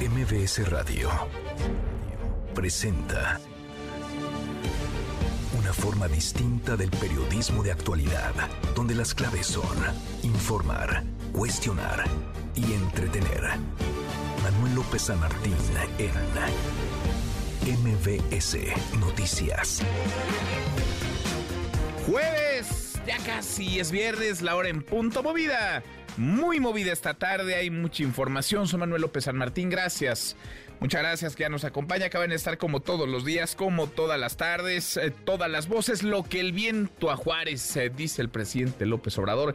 MBS Radio presenta una forma distinta del periodismo de actualidad, donde las claves son informar, cuestionar y entretener. Manuel López San Martín en MBS Noticias. Jueves, ya casi es viernes, la hora en punto movida. Muy movida esta tarde, hay mucha información. Soy Manuel López San Martín, gracias. Muchas gracias que ya nos acompaña. Acaban de estar como todos los días, como todas las tardes, eh, todas las voces. Lo que el viento a Juárez, eh, dice el presidente López Obrador,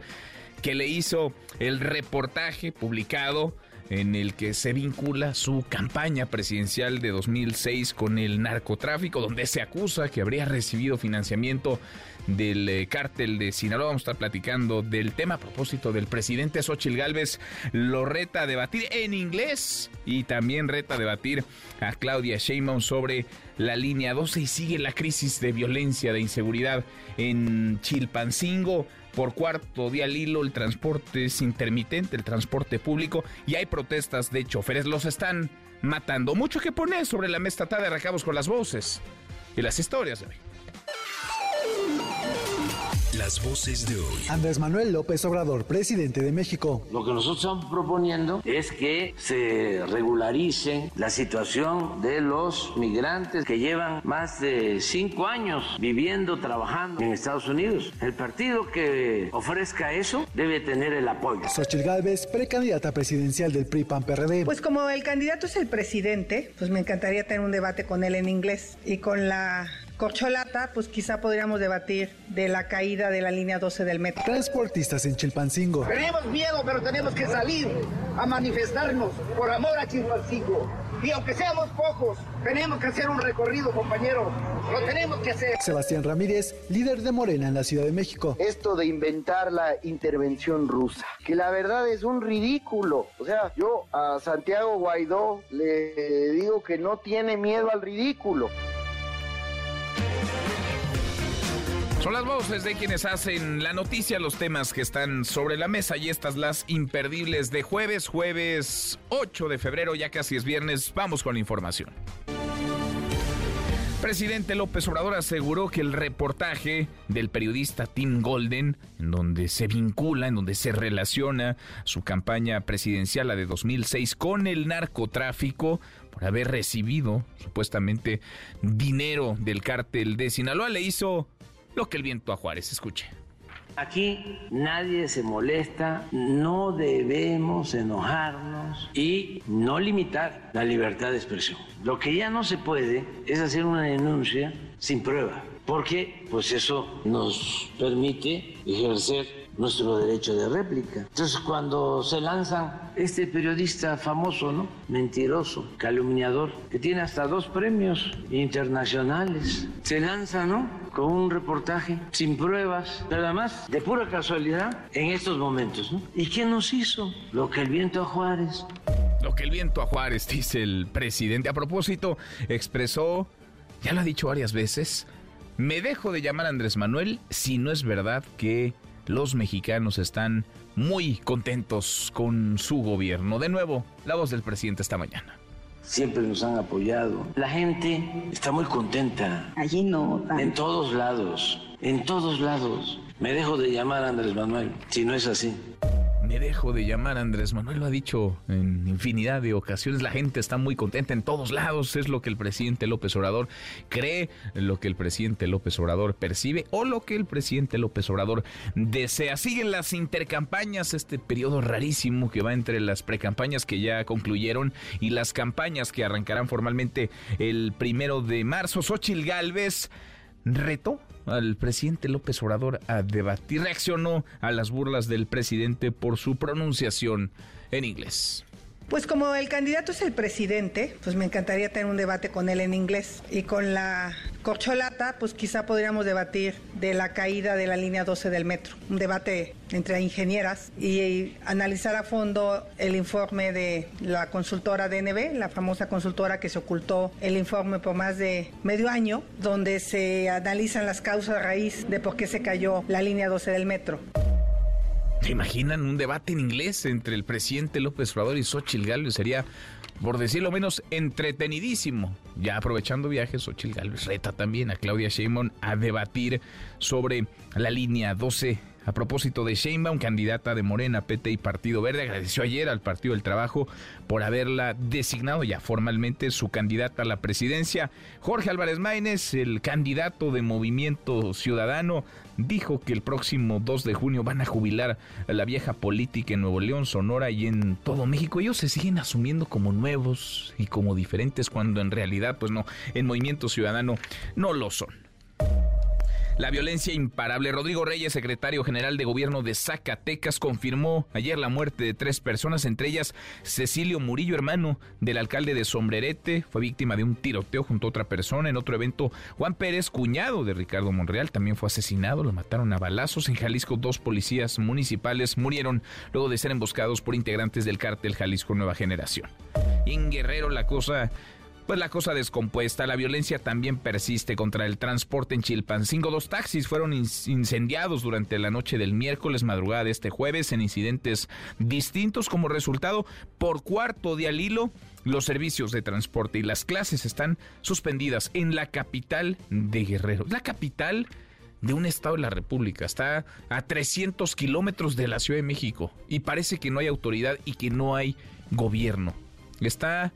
que le hizo el reportaje publicado en el que se vincula su campaña presidencial de 2006 con el narcotráfico, donde se acusa que habría recibido financiamiento del eh, cártel de Sinaloa. Vamos a estar platicando del tema a propósito del presidente Xochil Gálvez. Lo reta a debatir en inglés y también reta a debatir a Claudia Sheinbaum sobre la línea 12 y sigue la crisis de violencia, de inseguridad en Chilpancingo. Por cuarto día al hilo, el transporte es intermitente, el transporte público, y hay protestas de choferes. Los están matando. Mucho que poner sobre la mesa tarde. Arrancamos con las voces y las historias de hoy. Las voces de hoy. Andrés Manuel López Obrador, presidente de México. Lo que nosotros estamos proponiendo es que se regularice la situación de los migrantes que llevan más de cinco años viviendo, trabajando en Estados Unidos. El partido que ofrezca eso debe tener el apoyo. Xochitl Gálvez, precandidata presidencial del PRI-PAN-PRD. Pues como el candidato es el presidente, pues me encantaría tener un debate con él en inglés y con la corcholata, pues quizá podríamos debatir de la caída de la línea 12 del metro. Transportistas en Chilpancingo. Tenemos miedo, pero tenemos que salir a manifestarnos por amor a Chilpancingo. Y aunque seamos pocos, tenemos que hacer un recorrido, compañero. Lo tenemos que hacer. Sebastián Ramírez, líder de Morena en la Ciudad de México. Esto de inventar la intervención rusa, que la verdad es un ridículo. O sea, yo a Santiago Guaidó le digo que no tiene miedo al ridículo. Son las voces de quienes hacen la noticia, los temas que están sobre la mesa y estas las imperdibles de jueves, jueves 8 de febrero, ya casi es viernes. Vamos con la información. Presidente López Obrador aseguró que el reportaje del periodista Tim Golden, en donde se vincula, en donde se relaciona su campaña presidencial, la de 2006, con el narcotráfico, por haber recibido supuestamente dinero del cártel de Sinaloa, le hizo lo que el viento a Juárez. Escuche. Aquí nadie se molesta, no debemos enojarnos y no limitar la libertad de expresión. Lo que ya no se puede es hacer una denuncia sin prueba, porque pues eso nos permite ejercer nuestro derecho de réplica. Entonces, cuando se lanzan este periodista famoso, ¿no? Mentiroso, calumniador, que tiene hasta dos premios internacionales, se lanza, ¿no? Con un reportaje sin pruebas, nada más, de pura casualidad, en estos momentos. ¿Y qué nos hizo? Lo que el viento a Juárez. Lo que el viento a Juárez, dice el presidente. A propósito, expresó, ya lo ha dicho varias veces, me dejo de llamar Andrés Manuel si no es verdad que los mexicanos están muy contentos con su gobierno. De nuevo, la voz del presidente esta mañana. Siempre nos han apoyado. La gente está muy contenta. Allí no. En todos lados, en todos lados. Me dejo de llamar Andrés Manuel, si no es así me dejo de llamar Andrés Manuel, lo ha dicho en infinidad de ocasiones, la gente está muy contenta en todos lados, es lo que el presidente López Obrador cree, lo que el presidente López Obrador percibe o lo que el presidente López Obrador desea. Siguen las intercampañas, este periodo rarísimo que va entre las precampañas que ya concluyeron y las campañas que arrancarán formalmente el primero de marzo. Xochil Gálvez retó al presidente López Obrador a debatir, reaccionó a las burlas del presidente por su pronunciación en inglés. Pues como el candidato es el presidente, pues me encantaría tener un debate con él en inglés. Y con la corcholata, pues quizá podríamos debatir de la caída de la línea 12 del metro. Un debate entre ingenieras y analizar a fondo el informe de la consultora DNB, la famosa consultora que se ocultó el informe por más de medio año, donde se analizan las causas raíz de por qué se cayó la línea 12 del metro. ¿Te imaginan un debate en inglés entre el presidente López Obrador y Xochitl Gálvez? Sería, por decirlo menos, entretenidísimo. Ya aprovechando viajes, Xochitl Gálvez reta también a Claudia Sheinbaum a debatir sobre la línea 12 a propósito de Sheinbaum, candidata de Morena, PT y Partido Verde, agradeció ayer al Partido del Trabajo por haberla designado ya formalmente su candidata a la presidencia. Jorge Álvarez Maínez, el candidato de Movimiento Ciudadano, dijo que el próximo 2 de junio van a jubilar a la vieja política en Nuevo León, Sonora y en todo México. Ellos se siguen asumiendo como nuevos y como diferentes cuando en realidad, pues no, en Movimiento Ciudadano no lo son. La violencia imparable. Rodrigo Reyes, secretario general de gobierno de Zacatecas, confirmó ayer la muerte de tres personas, entre ellas Cecilio Murillo, hermano del alcalde de Sombrerete, fue víctima de un tiroteo junto a otra persona. En otro evento, Juan Pérez, cuñado de Ricardo Monreal, también fue asesinado, lo mataron a balazos. En Jalisco, dos policías municipales murieron luego de ser emboscados por integrantes del cártel Jalisco Nueva Generación. Y en Guerrero la cosa pues la cosa descompuesta, la violencia también persiste contra el transporte en Chilpancingo. Dos taxis fueron incendiados durante la noche del miércoles madrugada de este jueves en incidentes distintos como resultado por cuarto de al hilo. Los servicios de transporte y las clases están suspendidas en la capital de Guerrero. La capital de un estado de la República. Está a 300 kilómetros de la Ciudad de México y parece que no hay autoridad y que no hay gobierno. Está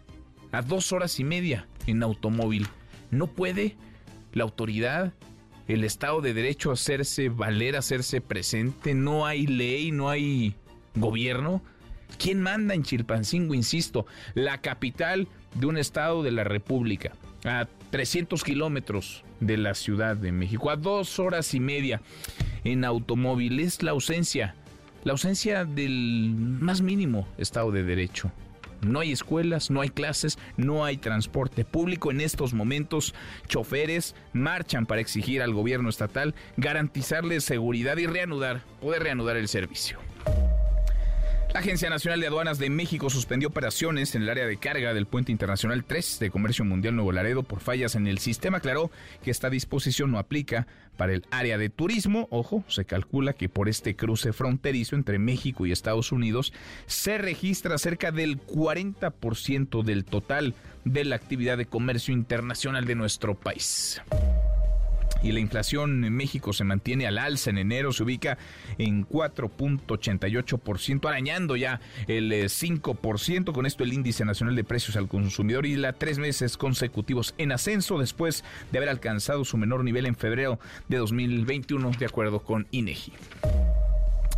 a dos horas y media en automóvil. No puede la autoridad, el Estado de Derecho hacerse valer, hacerse presente. No hay ley, no hay gobierno. ¿Quién manda en Chilpancingo? Insisto, la capital de un estado de la República, a 300 kilómetros de la Ciudad de México, a dos horas y media en automóvil. Es la ausencia, la ausencia del más mínimo Estado de Derecho. No hay escuelas, no hay clases, no hay transporte público. En estos momentos, choferes marchan para exigir al gobierno estatal garantizarles seguridad y reanudar, poder reanudar el servicio. La Agencia Nacional de Aduanas de México suspendió operaciones en el área de carga del Puente Internacional 3 de Comercio Mundial Nuevo Laredo por fallas en el sistema. Aclaró que esta disposición no aplica para el área de turismo. Ojo, se calcula que por este cruce fronterizo entre México y Estados Unidos se registra cerca del 40% del total de la actividad de comercio internacional de nuestro país y la inflación en México se mantiene al alza en enero, se ubica en 4.88%, arañando ya el 5%, eh, con esto el índice nacional de precios al consumidor y la tres meses consecutivos en ascenso después de haber alcanzado su menor nivel en febrero de 2021, de acuerdo con INEGI.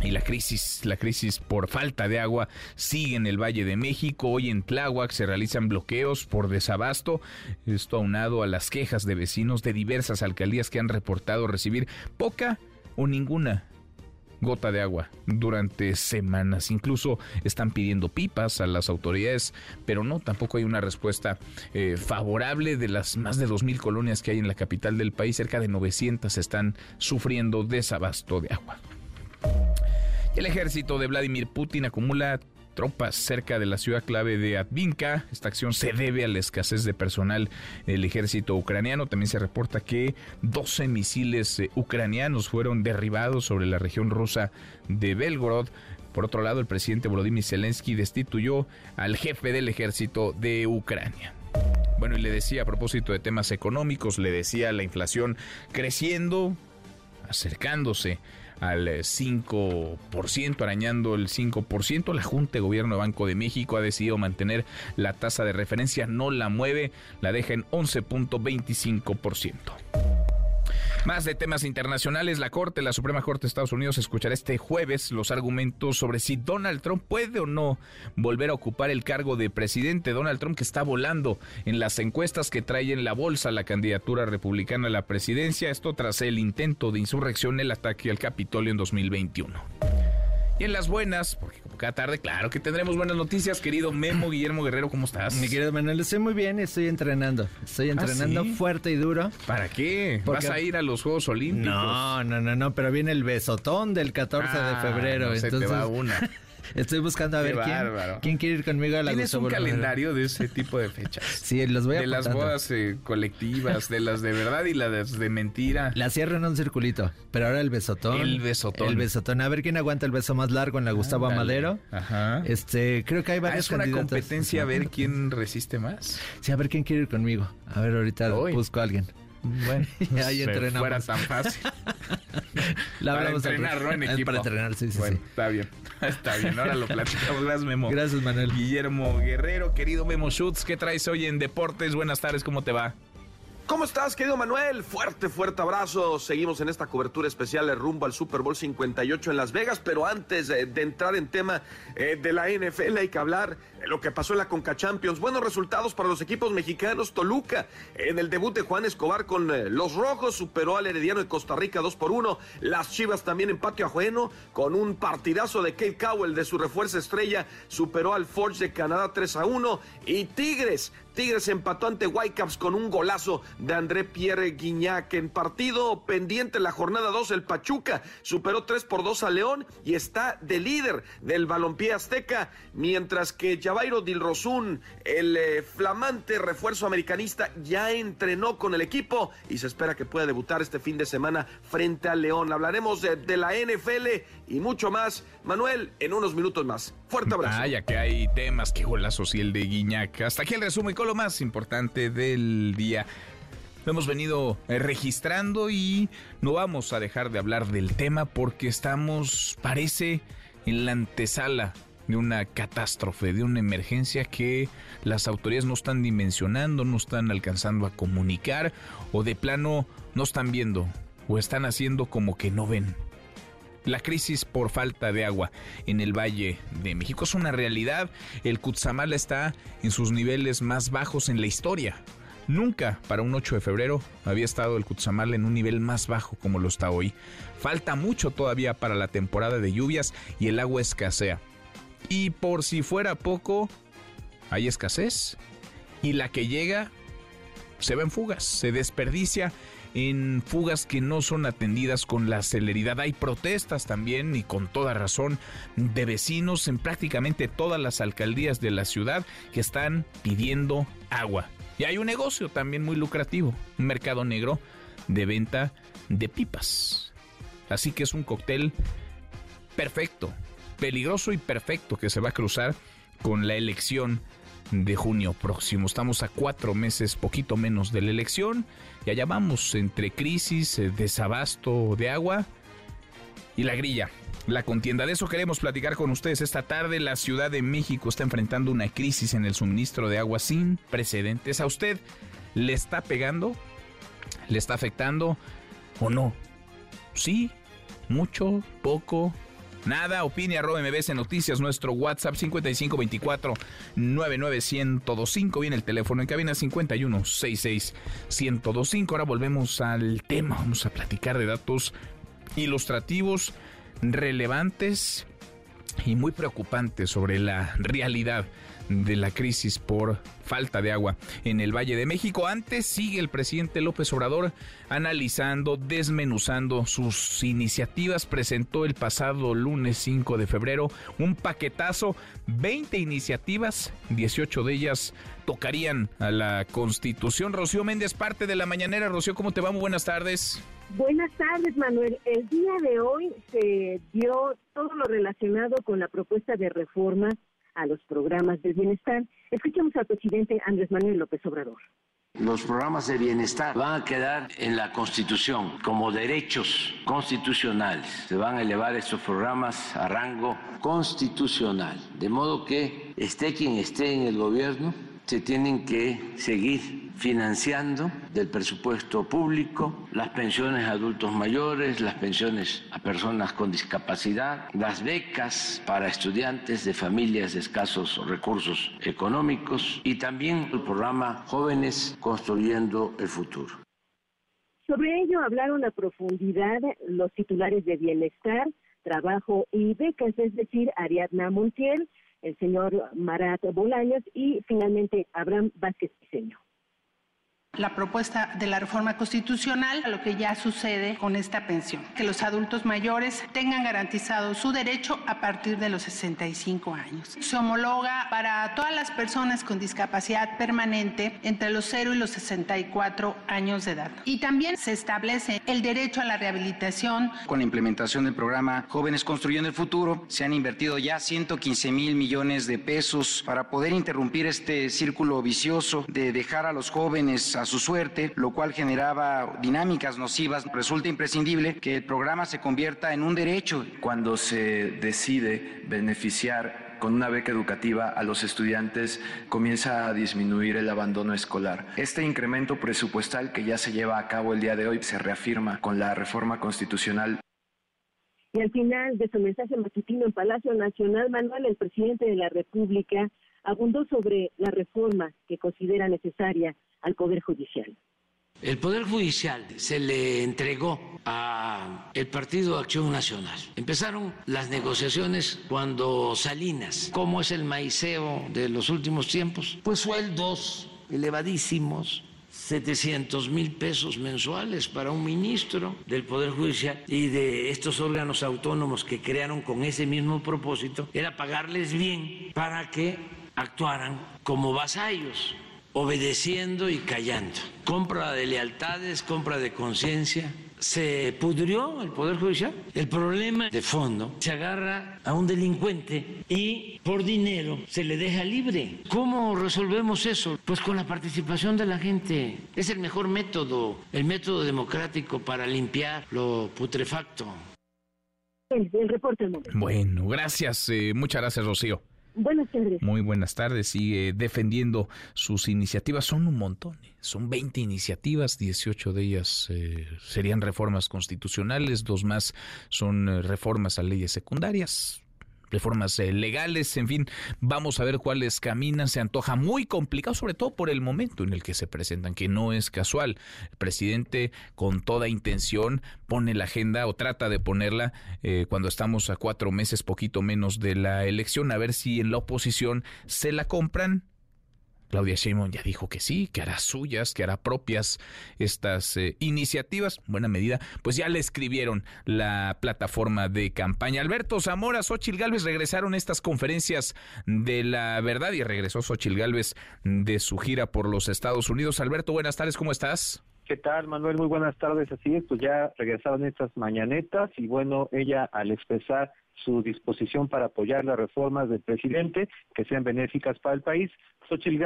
Y la crisis, la crisis por falta de agua sigue en el Valle de México. Hoy en Tláhuac se realizan bloqueos por desabasto. Esto aunado a las quejas de vecinos de diversas alcaldías que han reportado recibir poca o ninguna gota de agua durante semanas. Incluso están pidiendo pipas a las autoridades, pero no, tampoco hay una respuesta eh, favorable de las más de 2.000 colonias que hay en la capital del país. Cerca de 900 están sufriendo desabasto de agua. El ejército de Vladimir Putin acumula tropas cerca de la ciudad clave de Advinka. Esta acción se debe a la escasez de personal del ejército ucraniano. También se reporta que 12 misiles eh, ucranianos fueron derribados sobre la región rusa de Belgorod. Por otro lado, el presidente Volodymyr Zelensky destituyó al jefe del ejército de Ucrania. Bueno, y le decía a propósito de temas económicos, le decía la inflación creciendo, acercándose al 5%, arañando el 5%. La Junta de Gobierno de Banco de México ha decidido mantener la tasa de referencia, no la mueve, la deja en 11.25%. Más de temas internacionales, la Corte, la Suprema Corte de Estados Unidos escuchará este jueves los argumentos sobre si Donald Trump puede o no volver a ocupar el cargo de presidente. Donald Trump que está volando en las encuestas que trae en la bolsa la candidatura republicana a la presidencia, esto tras el intento de insurrección, el ataque al Capitolio en 2021. Y en las buenas, porque como cada tarde, claro que tendremos buenas noticias, querido Memo Guillermo Guerrero, ¿cómo estás? Mi querido Manuel, estoy muy bien, estoy entrenando. Estoy ¿Ah, entrenando fuerte y duro. ¿Para qué? ¿Vas a ir a los Juegos Olímpicos? No, no, no, no, pero viene el besotón del 14 de ah, febrero. entonces... te va una. Estoy buscando a ver quién, quiere ir conmigo a la ¿Tienes un calendario de ese tipo de fechas? sí, los voy a De las bodas eh, colectivas, de las de verdad y las de mentira. La cierro en un circulito, pero ahora el besotón. El besotón. El besotón. A ver quién aguanta el beso más largo en la Gustavo Amadero. Ajá. Este, creo que hay varios ah, es una competencia a ver quién resiste más. Sí, a ver quién quiere ir conmigo. A ver, ahorita busco a alguien. Bueno, ahí entrenamos. fuera tan fácil. La para entrenar, ¿no? En equipo. Para entrenar, sí, sí, bueno, está bien. Está bien, ahora lo platicamos. Gracias, Memo. Gracias, Manuel. Guillermo Guerrero, querido Memo Schutz, ¿qué traes hoy en Deportes? Buenas tardes, ¿cómo te va? ¿Cómo estás, querido Manuel? Fuerte, fuerte abrazo. Seguimos en esta cobertura especial rumbo al Super Bowl 58 en Las Vegas, pero antes de, entrar en tema eh, de la NFL hay que hablar de lo que pasó en la Conca Champions. Buenos resultados para los equipos mexicanos. Toluca, en el debut de Juan Escobar con eh, los Rojos, superó al Herediano de Costa Rica 2 por 1. Las Chivas también en patio ajueno, con un partidazo de Kate Cowell de su refuerzo estrella, superó al Forge de Canadá 3 a 1. Y Tigres Tigres empató ante Whitecaps con un golazo de André Pierre Guignac. En partido pendiente la jornada 2, el Pachuca superó 3 por 2 a León y está de líder del balompié azteca, mientras que Javairo Dilrosun, el eh, flamante refuerzo americanista, ya entrenó con el equipo y se espera que pueda debutar este fin de semana frente a León. Hablaremos de, de la NFL y mucho más. Manuel, en unos minutos más. Fuerte abrazo. Ah, ya que hay temas, que golazos y el de Guiñac. Hasta aquí el resumen con lo más importante del día. Lo hemos venido eh, registrando y no vamos a dejar de hablar del tema porque estamos, parece, en la antesala de una catástrofe, de una emergencia que las autoridades no están dimensionando, no están alcanzando a comunicar o de plano no están viendo o están haciendo como que no ven. La crisis por falta de agua en el Valle de México es una realidad. El Cutzamala está en sus niveles más bajos en la historia. Nunca para un 8 de febrero había estado el Cutzamala en un nivel más bajo como lo está hoy. Falta mucho todavía para la temporada de lluvias y el agua escasea. Y por si fuera poco, hay escasez. Y la que llega se va en fugas, se desperdicia en fugas que no son atendidas con la celeridad. Hay protestas también y con toda razón de vecinos en prácticamente todas las alcaldías de la ciudad que están pidiendo agua. Y hay un negocio también muy lucrativo, un mercado negro de venta de pipas. Así que es un cóctel perfecto, peligroso y perfecto que se va a cruzar con la elección de junio próximo. Estamos a cuatro meses, poquito menos de la elección. Y allá vamos, entre crisis, eh, desabasto de agua y la grilla. La contienda. De eso queremos platicar con ustedes esta tarde. La Ciudad de México está enfrentando una crisis en el suministro de agua sin precedentes. ¿A usted le está pegando? ¿Le está afectando o no? Sí, mucho, poco, Nada, opine arroba MBS Noticias, nuestro WhatsApp 5524 99125. Viene el teléfono en cabina 5166 1025. Ahora volvemos al tema. Vamos a platicar de datos ilustrativos, relevantes y muy preocupantes sobre la realidad de la crisis por falta de agua en el Valle de México. Antes sigue el presidente López Obrador analizando, desmenuzando sus iniciativas. Presentó el pasado lunes 5 de febrero un paquetazo, 20 iniciativas, 18 de ellas tocarían a la Constitución. Rocío Méndez, parte de la mañanera. Rocío, ¿cómo te va? Muy buenas tardes. Buenas tardes, Manuel. El día de hoy se dio todo lo relacionado con la propuesta de reforma a los programas de bienestar. Escuchamos al presidente Andrés Manuel López Obrador. Los programas de bienestar van a quedar en la Constitución como derechos constitucionales. Se van a elevar estos programas a rango constitucional. De modo que esté quien esté en el gobierno, se tienen que seguir financiando del presupuesto público las pensiones a adultos mayores, las pensiones a personas con discapacidad, las becas para estudiantes de familias de escasos recursos económicos y también el programa Jóvenes Construyendo el Futuro. Sobre ello hablaron a profundidad los titulares de Bienestar, Trabajo y Becas, es decir, Ariadna Montiel, el señor Marat Bolaños y finalmente Abraham Vázquez Piseño. La propuesta de la reforma constitucional a lo que ya sucede con esta pensión, que los adultos mayores tengan garantizado su derecho a partir de los 65 años. Se homologa para todas las personas con discapacidad permanente entre los 0 y los 64 años de edad. Y también se establece el derecho a la rehabilitación. Con la implementación del programa Jóvenes Construyendo el Futuro, se han invertido ya 115 mil millones de pesos para poder interrumpir este círculo vicioso de dejar a los jóvenes a su suerte, lo cual generaba dinámicas nocivas. Resulta imprescindible que el programa se convierta en un derecho. Cuando se decide beneficiar con una beca educativa a los estudiantes comienza a disminuir el abandono escolar. Este incremento presupuestal que ya se lleva a cabo el día de hoy se reafirma con la reforma constitucional. Y al final de su mensaje matutino en Palacio Nacional, Manuel, el presidente de la República, abundó sobre la reforma que considera necesaria al Poder Judicial. El Poder Judicial se le entregó a el Partido Acción Nacional. Empezaron las negociaciones cuando Salinas, como es el maiceo de los últimos tiempos, pues sueldos elevadísimos, 700 mil pesos mensuales para un ministro del Poder Judicial y de estos órganos autónomos que crearon con ese mismo propósito, era pagarles bien para que actuaran como vasallos obedeciendo y callando. Compra de lealtades, compra de conciencia. Se pudrió el Poder Judicial. El problema de fondo se agarra a un delincuente y por dinero se le deja libre. ¿Cómo resolvemos eso? Pues con la participación de la gente. Es el mejor método, el método democrático para limpiar lo putrefacto. El, reporte Bueno, gracias. Eh, muchas gracias, Rocío. Buenas tardes. Muy buenas tardes. Sigue defendiendo sus iniciativas. Son un montón. ¿eh? Son 20 iniciativas. 18 de ellas eh, serían reformas constitucionales. Dos más son eh, reformas a leyes secundarias reformas eh, legales, en fin, vamos a ver cuáles caminan, se antoja muy complicado, sobre todo por el momento en el que se presentan, que no es casual. El presidente con toda intención pone la agenda o trata de ponerla eh, cuando estamos a cuatro meses, poquito menos de la elección, a ver si en la oposición se la compran Claudia Sheinbaum ya dijo que sí, que hará suyas, que hará propias estas eh, iniciativas. Buena medida, pues ya le escribieron la plataforma de campaña. Alberto Zamora, Xochil Gálvez regresaron estas conferencias de la verdad y regresó Xochil Gálvez de su gira por los Estados Unidos. Alberto, buenas tardes, ¿cómo estás? ¿Qué tal, Manuel? Muy buenas tardes. Así es, pues ya regresaron estas mañanetas y bueno, ella al expresar su disposición para apoyar las reformas del presidente que sean benéficas para el país. Xochitl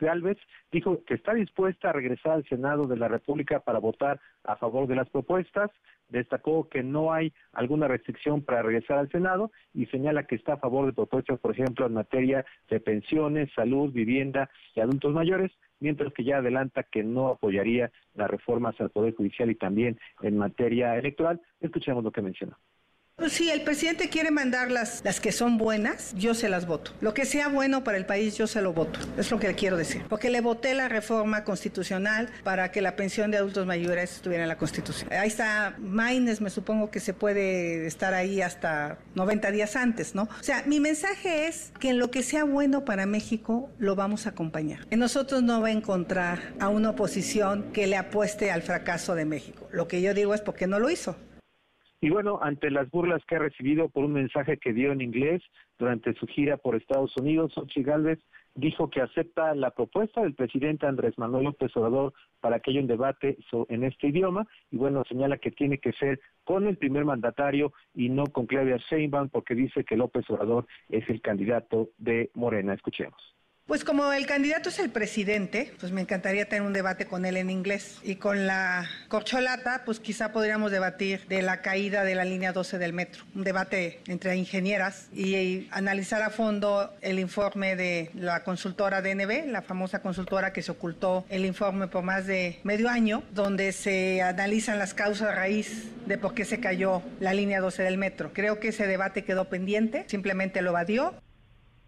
Gálvez dijo que está dispuesta a regresar al Senado de la República para votar a favor de las propuestas. Destacó que no hay alguna restricción para regresar al Senado y señala que está a favor de propuestas, por ejemplo, en materia de pensiones, salud, vivienda y adultos mayores, mientras que ya adelanta que no apoyaría las reformas al Poder Judicial y también en materia electoral. Escuchemos lo que mencionó. Pues sí, el presidente quiere mandar las, las que son buenas, yo se las voto. Lo que sea bueno para el país, yo se lo voto. Es lo que quiero decir. Porque le voté la reforma constitucional para que la pensión de adultos mayores estuviera en la Constitución. Ahí está Maines, me supongo que se puede estar ahí hasta 90 días antes, ¿no? O sea, mi mensaje es que en lo que sea bueno para México, lo vamos a acompañar. En nosotros no va a encontrar a una oposición que le apueste al fracaso de México. Lo que yo digo es porque no lo hizo. Y bueno, ante las burlas que ha recibido por un mensaje que dio en inglés durante su gira por Estados Unidos, Xochitl Gálvez dijo que acepta la propuesta del presidente Andrés Manuel López Obrador para que haya un debate en este idioma y bueno, señala que tiene que ser con el primer mandatario y no con Claudia Sheinbaum porque dice que López Obrador es el candidato de Morena. Escuchemos. Pues como el candidato es el presidente, pues me encantaría tener un debate con él en inglés. Y con la corcholata, pues quizá podríamos debatir de la caída de la línea 12 del metro. Un debate entre ingenieras y, analizar a fondo el informe de la consultora DNB, la famosa consultora que se ocultó el informe por más de medio año, donde se analizan las causas raíz de por qué se cayó la línea 12 del metro. Creo que ese debate quedó pendiente, simplemente lo evadió.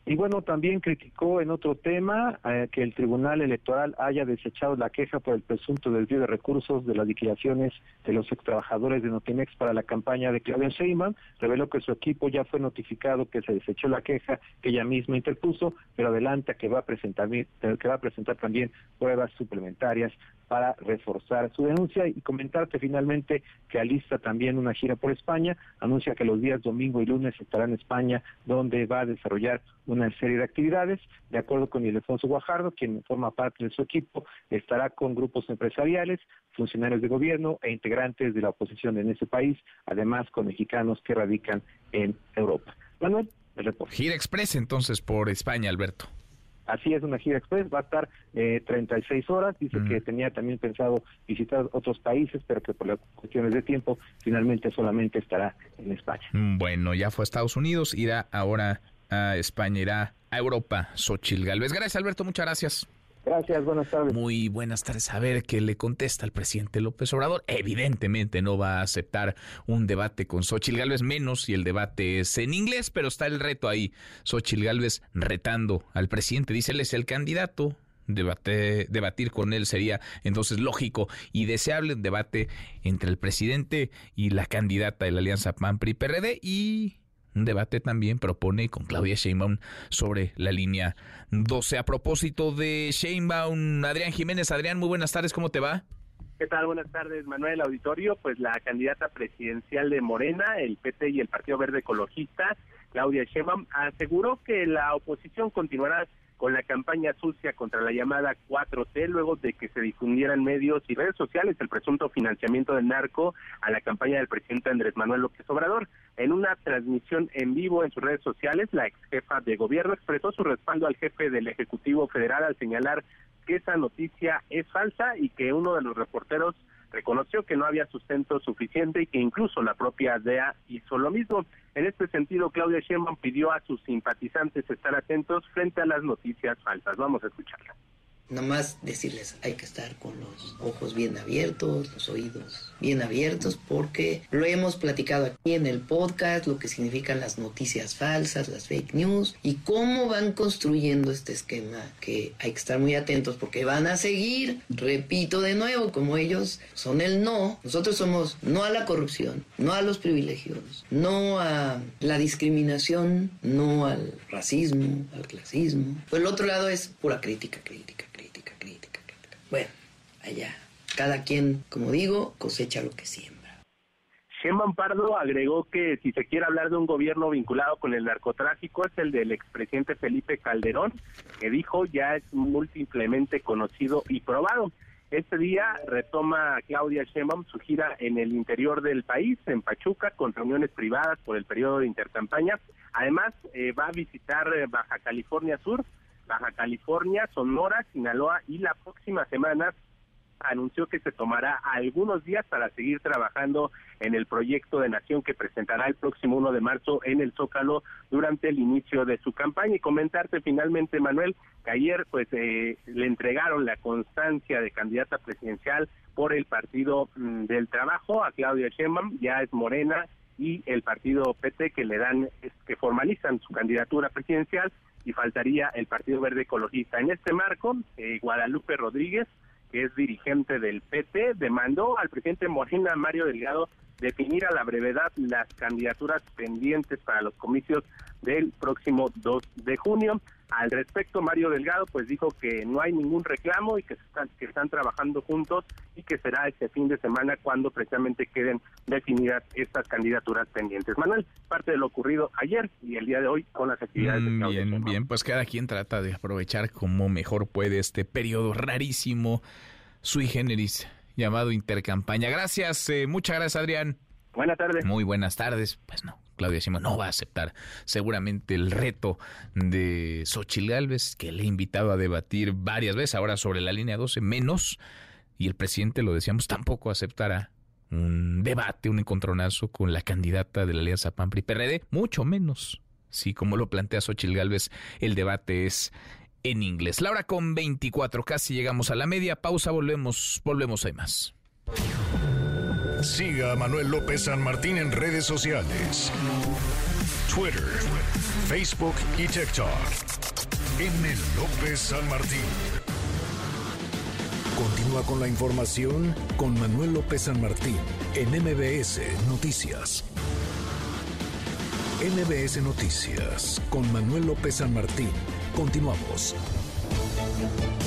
Y bueno, también criticó en otro tema eh, que el Tribunal Electoral haya desechado la queja por el presunto desvío de recursos de las liquidaciones de los extrabajadores de Notimex para la campaña de Claudia Sheinbaum. Reveló que su equipo ya fue notificado que se desechó la queja que ella misma interpuso, pero adelanta que va a presentar, que va a presentar también pruebas suplementarias para reforzar su denuncia y comentarte finalmente que alista también una gira por España, anuncia que los días domingo y lunes estará en España donde va a desarrollar una serie de actividades, de acuerdo con Ildefonso Guajardo, quien forma parte de su equipo, estará con grupos empresariales, funcionarios de gobierno e integrantes de la oposición en ese país, además con mexicanos que radican en Europa. Manuel, el reporte. Gira Express entonces por España, Alberto. Así es, una gira express, va a estar eh, 36 horas, dice que tenía también pensado visitar otros países, pero que por las cuestiones de tiempo finalmente solamente estará en España. Mm, bueno, ya fue a Estados Unidos, irá ahora a España, irá a Europa, Xochil Galvez. Gracias Alberto, muchas gracias. Gracias, buenas tardes. Muy buenas tardes. A ver qué le contesta el presidente López Obrador. Evidentemente no va a aceptar un debate con Xochil Gálvez, menos si el debate es en inglés, pero está el reto ahí. Xochil Gálvez retando al presidente. Dice, él es el candidato. Debate, debatir con él sería entonces lógico y deseable un debate entre el presidente y la candidata de la alianza PAN-PRI-PRD y un debate también propone con Claudia Sheinbaum sobre la línea 12. A propósito de Sheinbaum, Adrián Jiménez. Adrián, muy buenas tardes, ¿cómo te va? ¿Qué tal? Buenas tardes, Manuel Auditorio. Pues la candidata presidencial de Morena, el PT y el Partido Verde Ecologista, Claudia Sheinbaum, aseguró que la oposición continuará con la campaña sucia contra la llamada 4T luego de que se difundieran medios y redes sociales el presunto financiamiento del narco a la campaña del presidente Andrés Manuel López Obrador. En una transmisión en vivo en sus redes sociales, la ex jefa de gobierno expresó su respaldo al jefe del Ejecutivo Federal al señalar que esa noticia es falsa y que uno de los reporteros reconoció que no había sustento suficiente y que incluso la propia DEA hizo lo mismo. En este sentido, Claudia Sheinbaum pidió a sus simpatizantes estar atentos frente a las noticias falsas. Vamos a escucharla. Nada más decirles, hay que estar con los ojos bien abiertos, los oídos bien abiertos, porque lo hemos platicado aquí en el podcast, lo que significan las noticias falsas, las fake news, y cómo van construyendo este esquema, que hay que estar muy atentos porque van a seguir, repito de nuevo, como ellos son el no, nosotros somos no a la corrupción, no a los privilegios, no a la discriminación, no al racismo, al clasismo. Por el otro lado es pura crítica, crítica bueno, allá. Cada quien, como digo, cosecha lo que siembra. Sheinbaum Pardo agregó que si se quiere hablar de un gobierno vinculado con el narcotráfico es el del expresidente Felipe Calderón, que dijo ya es múltiplemente conocido y probado. Este día retoma Claudia Sheinbaum su gira en el interior del país, en Pachuca, con reuniones privadas por el periodo de intercampaña. Además, eh, va a visitar eh, Baja California Sur, Baja California, Sonora, Sinaloa y la próxima semana anunció que se tomará algunos días para seguir trabajando en el proyecto de nación que presentará el próximo 1 de marzo en el Zócalo durante el inicio de su campaña. Y comentarte finalmente Manuel que ayer pues eh, le entregaron la constancia de candidata presidencial por el Partido mm, del Trabajo a Claudia Sheinbaum, ya es Morena y el partido PT que le dan que formalizan su candidatura presidencial y faltaría el Partido Verde Ecologista. En este marco, eh, Guadalupe Rodríguez, que es dirigente del PT, demandó al presidente Morena, Mario Delgado, definir a la brevedad las candidaturas pendientes para los comicios del próximo 2 de junio. Al respecto, Mario Delgado pues dijo que no hay ningún reclamo y que están, que están trabajando juntos y que será este fin de semana cuando precisamente queden definidas estas candidaturas pendientes. Manuel, parte de lo ocurrido ayer y el día de hoy con las actividades. Mm, bien, bien, pues cada quien trata de aprovechar como mejor puede este periodo rarísimo sui generis llamado intercampaña. Gracias, eh, muchas gracias Adrián. Buenas tardes. Muy buenas tardes. Pues no, Claudia Sheinbaum no va a aceptar seguramente el reto de Xochitl Gálvez, que le he invitado a debatir varias veces ahora sobre la línea 12, menos, y el presidente, lo decíamos, tampoco aceptará un debate, un encontronazo con la candidata de la Alianza PAN-PRI-PRD, mucho menos si como lo plantea Xochitl Gálvez, el debate es en inglés. La hora con 24, casi llegamos a la media, pausa, volvemos, volvemos, hay más. Siga a Manuel López San Martín en redes sociales. Twitter, Facebook y TikTok. M. López San Martín. Continúa con la información con Manuel López San Martín en MBS Noticias. MBS Noticias con Manuel López San Martín. Continuamos.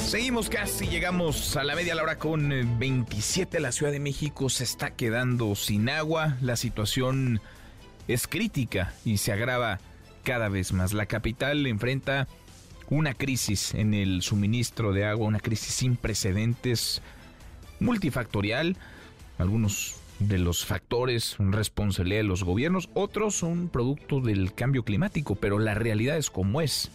Seguimos casi, llegamos a la media hora con 27. La Ciudad de México se está quedando sin agua. La situación es crítica y se agrava cada vez más. La capital enfrenta una crisis en el suministro de agua, una crisis sin precedentes, multifactorial. Algunos de los factores responsabilidad de los gobiernos, otros son producto del cambio climático, pero la realidad es como es.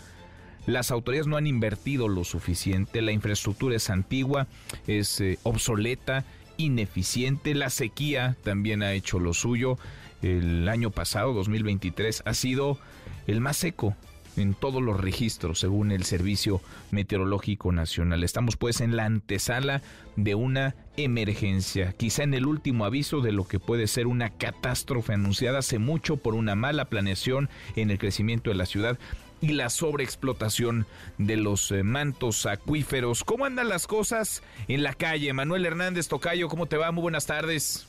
Las autoridades no han invertido lo suficiente, la infraestructura es antigua, es eh, obsoleta, ineficiente, la sequía también ha hecho lo suyo. El año pasado, 2023, ha sido el más seco en todos los registros, según el Servicio Meteorológico Nacional. Estamos pues en la antesala de una emergencia, quizá en el último aviso de lo que puede ser una catástrofe anunciada hace mucho por una mala planeación en el crecimiento de la ciudad y la sobreexplotación de los eh, mantos acuíferos. ¿Cómo andan las cosas en la calle? Manuel Hernández Tocayo, ¿cómo te va? Muy buenas tardes.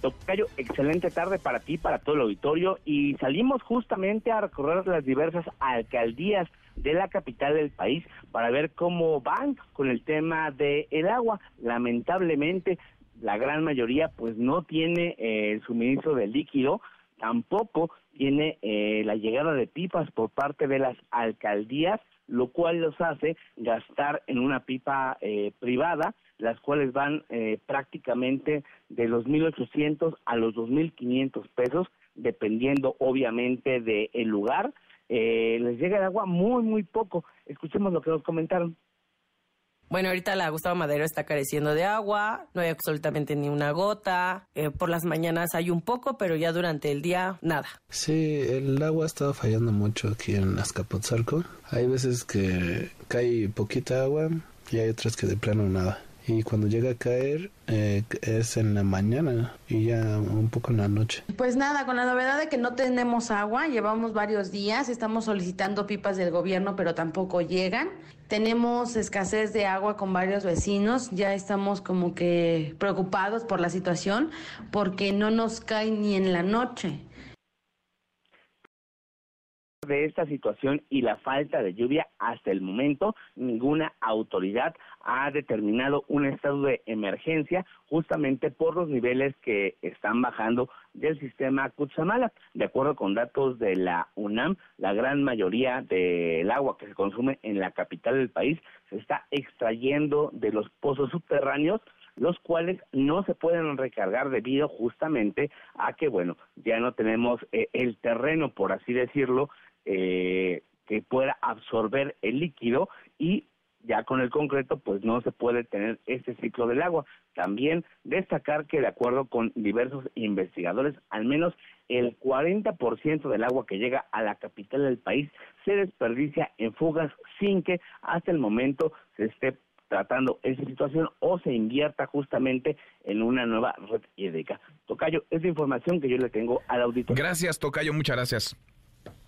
Tocayo, excelente tarde para ti, para todo el auditorio y salimos justamente a recorrer las diversas alcaldías de la capital del país para ver cómo van con el tema del el agua. Lamentablemente, la gran mayoría pues no tiene eh, el suministro de líquido, tampoco tiene eh, la llegada de pipas por parte de las alcaldías, lo cual los hace gastar en una pipa eh, privada las cuales van eh, prácticamente de los 1.800 a los 2.500 pesos, dependiendo obviamente del el lugar. Eh, les llega el agua muy, muy poco. Escuchemos lo que nos comentaron. Bueno, ahorita la Gustavo Madero está careciendo de agua, no hay absolutamente ni una gota. Eh, por las mañanas hay un poco, pero ya durante el día nada. Sí, el agua ha estado fallando mucho aquí en Azcapotzalco. Hay veces que cae poquita agua y hay otras que de plano nada y cuando llega a caer eh, es en la mañana y ya un poco en la noche. Pues nada, con la novedad de que no tenemos agua, llevamos varios días, estamos solicitando pipas del gobierno, pero tampoco llegan. Tenemos escasez de agua con varios vecinos, ya estamos como que preocupados por la situación porque no nos cae ni en la noche de esta situación y la falta de lluvia hasta el momento, ninguna autoridad ha determinado un estado de emergencia justamente por los niveles que están bajando del sistema Cutzamala. De acuerdo con datos de la UNAM, la gran mayoría del agua que se consume en la capital del país se está extrayendo de los pozos subterráneos los cuales no se pueden recargar debido justamente a que, bueno, ya no tenemos eh, el terreno, por así decirlo, eh, que pueda absorber el líquido y ya con el concreto pues no se puede tener este ciclo del agua. También destacar que de acuerdo con diversos investigadores, al menos el 40% del agua que llega a la capital del país se desperdicia en fugas sin que hasta el momento se esté tratando esa situación o se invierta justamente en una nueva red hídrica. Tocayo, es la información que yo le tengo al auditorio. Gracias, Tocayo, muchas gracias.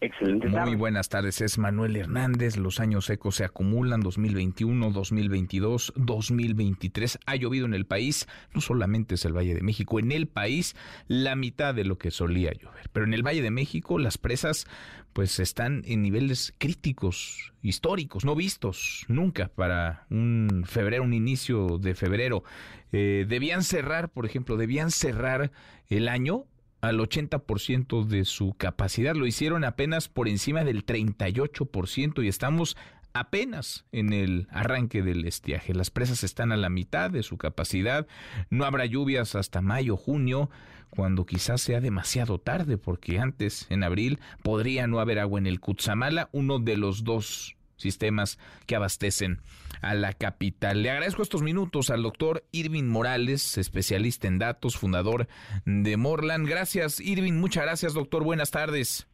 Excelente. Muy buenas tardes, es Manuel Hernández. Los años secos se acumulan 2021, 2022, 2023. Ha llovido en el país, no solamente es el Valle de México, en el país la mitad de lo que solía llover. Pero en el Valle de México las presas pues están en niveles críticos, históricos, no vistos nunca para un febrero, un inicio de febrero. Eh, debían cerrar, por ejemplo, debían cerrar el año al 80% de su capacidad. Lo hicieron apenas por encima del 38% y estamos apenas en el arranque del estiaje. Las presas están a la mitad de su capacidad. No habrá lluvias hasta mayo, junio, cuando quizás sea demasiado tarde, porque antes, en abril, podría no haber agua en el Cutzamala, uno de los dos sistemas que abastecen a la capital. Le agradezco estos minutos al doctor Irving Morales, especialista en datos, fundador de Morland. Gracias, Irving. Muchas gracias, doctor. Buenas tardes.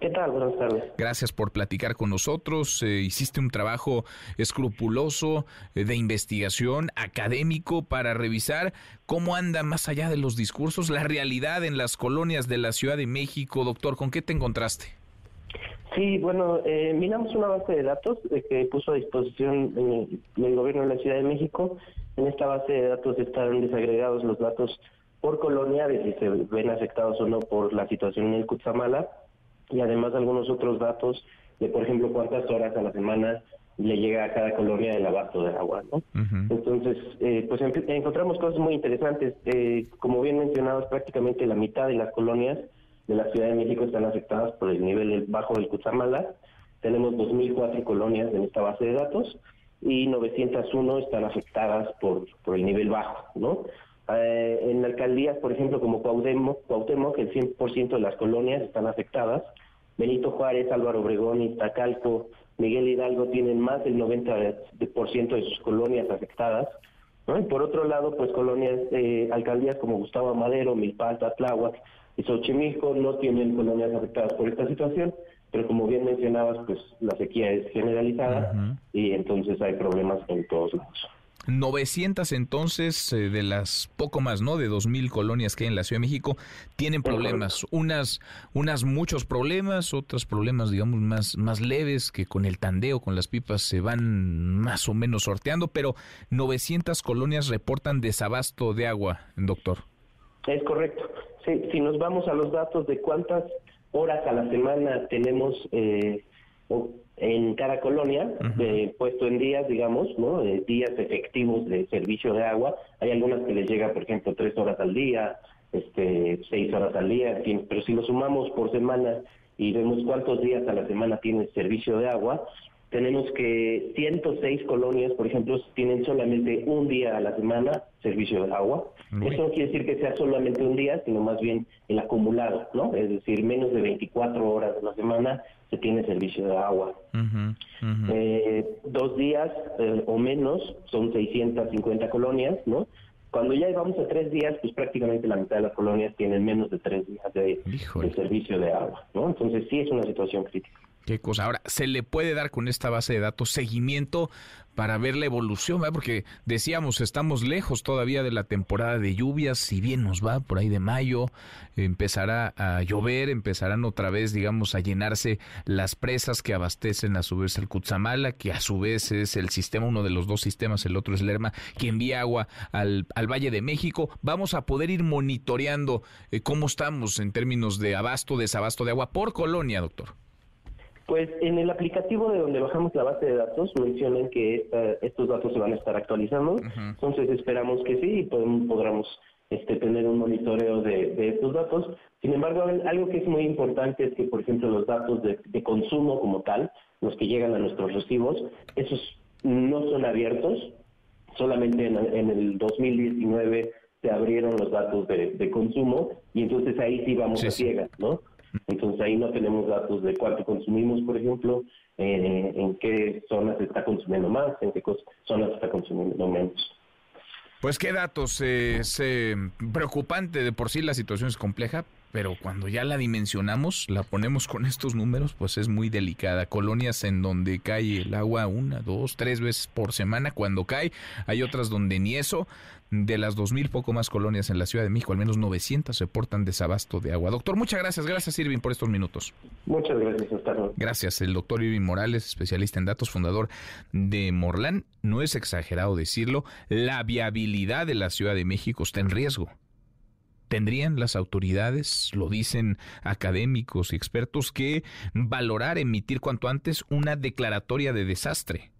¿Qué tal? Buenas tardes. Gracias por platicar con nosotros. Eh, hiciste un trabajo escrupuloso eh, de investigación académico para revisar cómo anda más allá de los discursos la realidad en las colonias de la Ciudad de México. Doctor, ¿con qué te encontraste? Sí, bueno, eh, miramos una base de datos que puso a disposición el, el, gobierno de la Ciudad de México. En esta base de datos están desagregados los datos por colonia de si se ven afectados o no por la situación en el Cutzamala y además algunos otros datos de, por ejemplo, cuántas horas a la semana le llega a cada colonia el abasto de agua, ¿no? Entonces, eh, pues encontramos cosas muy interesantes. Eh, como bien mencionados, prácticamente la mitad de las colonias de la Ciudad de México están afectadas por el nivel bajo del Cutzamala. Tenemos 2.004 colonias en esta base de datos y 901 están afectadas por, por el nivel bajo, ¿no? Eh, en alcaldías, por ejemplo, como Cuauhtémoc, el 100% de las colonias están afectadas. Benito Juárez, Álvaro Obregón, Iztacalco, Miguel Hidalgo tienen más del 90% de sus colonias afectadas. Y por otro lado, pues colonias, eh, alcaldías como Gustavo Amadero, Milpalta, Tláhuac y Xochimilco no tienen colonias afectadas por esta situación, pero como bien mencionabas, pues la sequía es generalizada y entonces hay problemas en todos lados. 900 entonces eh, de las poco más, ¿no? De 2000 colonias que hay en la Ciudad de México tienen problemas, unas unas muchos problemas, otros problemas digamos más más leves que con el tandeo, con las pipas se van más o menos sorteando, pero 900 colonias reportan desabasto de agua, doctor. Es correcto. Si nos vamos a los datos de cuántas horas a la semana tenemos eh, en cada colonia, eh, puesto en días, digamos, ¿no? días efectivos de servicio de agua. Hay algunas que les llega, por ejemplo, tres horas al día, este, seis horas al día, en fin, pero si lo sumamos por semana y vemos cuántos días a la semana tiene servicio de agua, tenemos que 106 colonias, por ejemplo, tienen solamente un día a la semana servicio de agua. Eso no quiere decir que sea solamente un día, sino más bien el acumulado, ¿no? Es decir, menos de 24 horas a la semana se tiene servicio de agua. Eh, dos días eh, o menos son 650 colonias, ¿no? Cuando ya vamos a tres días, pues prácticamente la mitad de las colonias tienen menos de tres días de, de servicio de agua, ¿no? Entonces sí es una situación crítica. Qué cosa. Ahora, ¿se le puede dar con esta base de datos seguimiento para ver la evolución? Porque decíamos, estamos lejos todavía de la temporada de lluvias, si bien nos va por ahí de mayo, empezará a llover, empezarán otra vez, digamos, a llenarse las presas que abastecen a su vez el Cutzamala, que a su vez es el sistema, uno de los dos sistemas, el otro es Lerma, que envía agua al, al Valle de México. Vamos a poder ir monitoreando eh, cómo estamos en términos de abasto, desabasto de agua por colonia, doctor. Pues en el aplicativo de donde bajamos la base de datos mencionan que estos datos se van a estar actualizando, entonces esperamos que sí y podamos este, tener un monitoreo de, estos datos. Sin embargo, algo que es muy importante es que, por ejemplo, los datos de, consumo como tal, los que llegan a nuestros recibos, esos no son abiertos, solamente en, el 2019 se abrieron los datos de, consumo y entonces ahí sí vamos a ciegas, ¿no? Entonces ahí no tenemos datos de cuánto consumimos, por ejemplo, eh, en qué zonas se está consumiendo más, en qué zonas se está consumiendo menos. Pues qué datos, es preocupante de por sí la situación es compleja, pero cuando ya la dimensionamos, la ponemos con estos números, pues es muy delicada. Colonias en donde cae el agua una, dos, tres veces por semana cuando cae, hay otras donde ni eso. De las dos mil poco más colonias en la Ciudad de México, al menos 900 se portan desabasto de agua. Doctor, muchas gracias. Gracias, Irving, por estos minutos. Muchas gracias, Gracias. El doctor Irving Morales, especialista en datos, fundador de Morlán. No es exagerado decirlo, la viabilidad de la Ciudad de México está en riesgo. ¿Tendrían las autoridades, lo dicen académicos y expertos, que valorar emitir cuanto antes una declaratoria de desastre?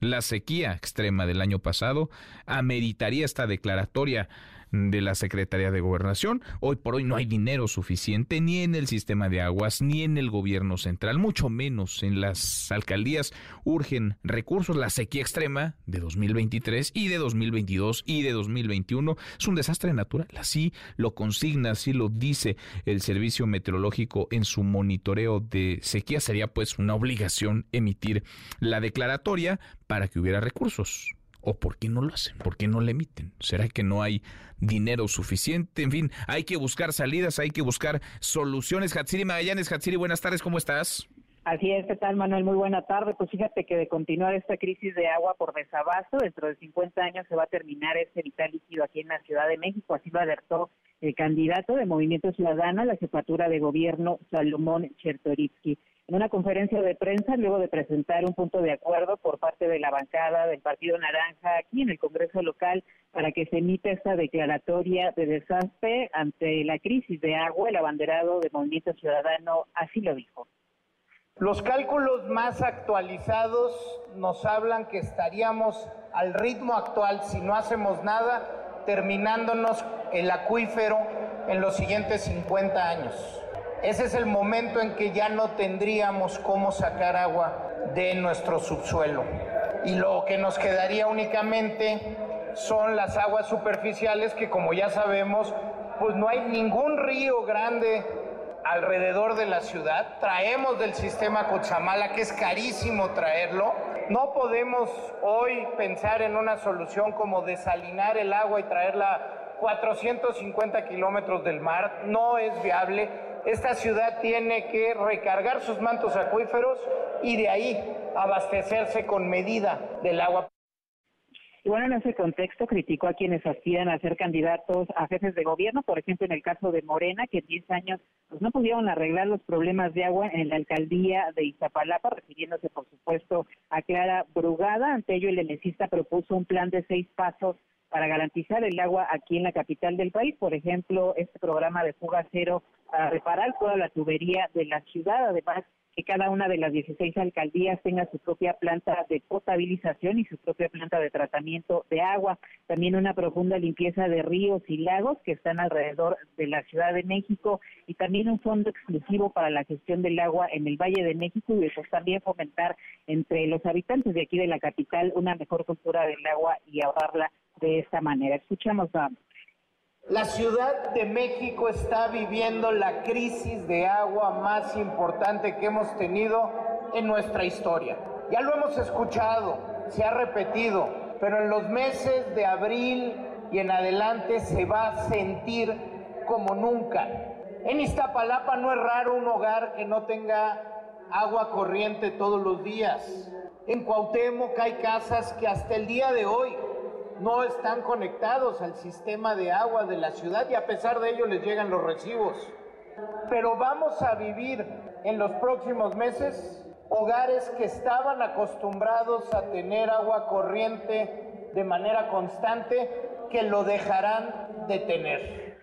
La sequía extrema del año pasado ameritaría esta declaratoria de la Secretaría de Gobernación. Hoy por hoy no hay dinero suficiente ni en el sistema de aguas ni en el gobierno central, mucho menos en las alcaldías. Urgen recursos. La sequía extrema de 2023 y de 2022 y de 2021 es un desastre natural. Así lo consigna, así lo dice el Servicio Meteorológico en su monitoreo de sequía. Sería pues una obligación emitir la declaratoria para que hubiera recursos. ¿O por qué no lo hacen? ¿Por qué no le emiten? ¿Será que no hay dinero suficiente? En fin, hay que buscar salidas, hay que buscar soluciones. Hatsiri Magallanes, Hatsiri, buenas tardes, ¿cómo estás? Así es, ¿qué tal Manuel? Muy buena tarde. Pues fíjate que de continuar esta crisis de agua por desabasto, dentro de 50 años se va a terminar este vital líquido aquí en la Ciudad de México, así lo alertó el candidato de Movimiento Ciudadano a la jefatura de gobierno, Salomón Chertorivsky. En una conferencia de prensa luego de presentar un punto de acuerdo por parte de la bancada del Partido Naranja aquí en el Congreso local para que se emita esta declaratoria de desastre ante la crisis de agua. El abanderado de Movimiento Ciudadano así lo dijo. Los cálculos más actualizados nos hablan que estaríamos al ritmo actual, si no hacemos nada, terminándonos el acuífero en los siguientes 50 años. Ese es el momento en que ya no tendríamos cómo sacar agua de nuestro subsuelo. Y lo que nos quedaría únicamente son las aguas superficiales que como ya sabemos, pues no hay ningún río grande alrededor de la ciudad. Traemos del sistema Cochamala, que es carísimo traerlo. No podemos hoy pensar en una solución como desalinar el agua y traerla 450 kilómetros del mar. No es viable. Esta ciudad tiene que recargar sus mantos acuíferos y de ahí abastecerse con medida del agua. Y bueno, en ese contexto criticó a quienes aspiran a ser candidatos a jefes de gobierno, por ejemplo, en el caso de Morena, que en 10 años pues, no pudieron arreglar los problemas de agua en la alcaldía de Iztapalapa, refiriéndose, por supuesto, a Clara Brugada. Ante ello, el elecista propuso un plan de seis pasos para garantizar el agua aquí en la capital del país. Por ejemplo, este programa de fuga cero para reparar toda la tubería de la ciudad. Además, que cada una de las 16 alcaldías tenga su propia planta de potabilización y su propia planta de tratamiento de agua. También una profunda limpieza de ríos y lagos que están alrededor de la Ciudad de México y también un fondo exclusivo para la gestión del agua en el Valle de México y eso también fomentar entre los habitantes de aquí de la capital una mejor cultura del agua y ahorrarla de esta manera. Escuchamos a la Ciudad de México está viviendo la crisis de agua más importante que hemos tenido en nuestra historia. Ya lo hemos escuchado, se ha repetido, pero en los meses de abril y en adelante se va a sentir como nunca. En Iztapalapa no es raro un hogar que no tenga agua corriente todos los días. En Cuauhtémoc hay casas que hasta el día de hoy no están conectados al sistema de agua de la ciudad y a pesar de ello les llegan los recibos. Pero vamos a vivir en los próximos meses hogares que estaban acostumbrados a tener agua corriente de manera constante que lo dejarán de tener.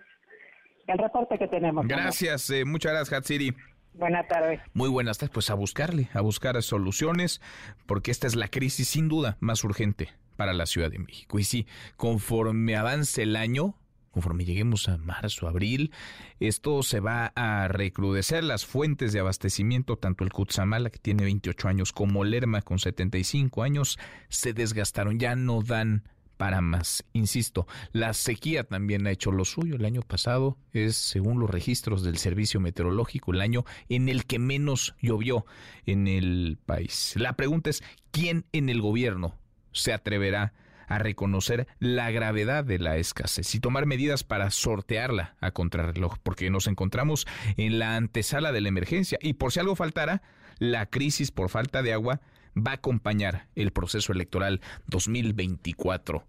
El reporte que tenemos. Gracias, eh, muchas gracias, Hatsiri. Buenas tardes. Muy buenas tardes. Pues a buscarle, a buscar soluciones, porque esta es la crisis sin duda más urgente para la Ciudad de México. Y sí, conforme avance el año, conforme lleguemos a marzo, abril, esto se va a recrudecer. Las fuentes de abastecimiento, tanto el Cutzamala, que tiene 28 años, como Lerma, con 75 años, se desgastaron, ya no dan para más. Insisto, la sequía también ha hecho lo suyo. El año pasado es, según los registros del Servicio Meteorológico, el año en el que menos llovió en el país. La pregunta es, ¿quién en el gobierno se atreverá a reconocer la gravedad de la escasez y tomar medidas para sortearla a contrarreloj, porque nos encontramos en la antesala de la emergencia y por si algo faltara, la crisis por falta de agua va a acompañar el proceso electoral 2024.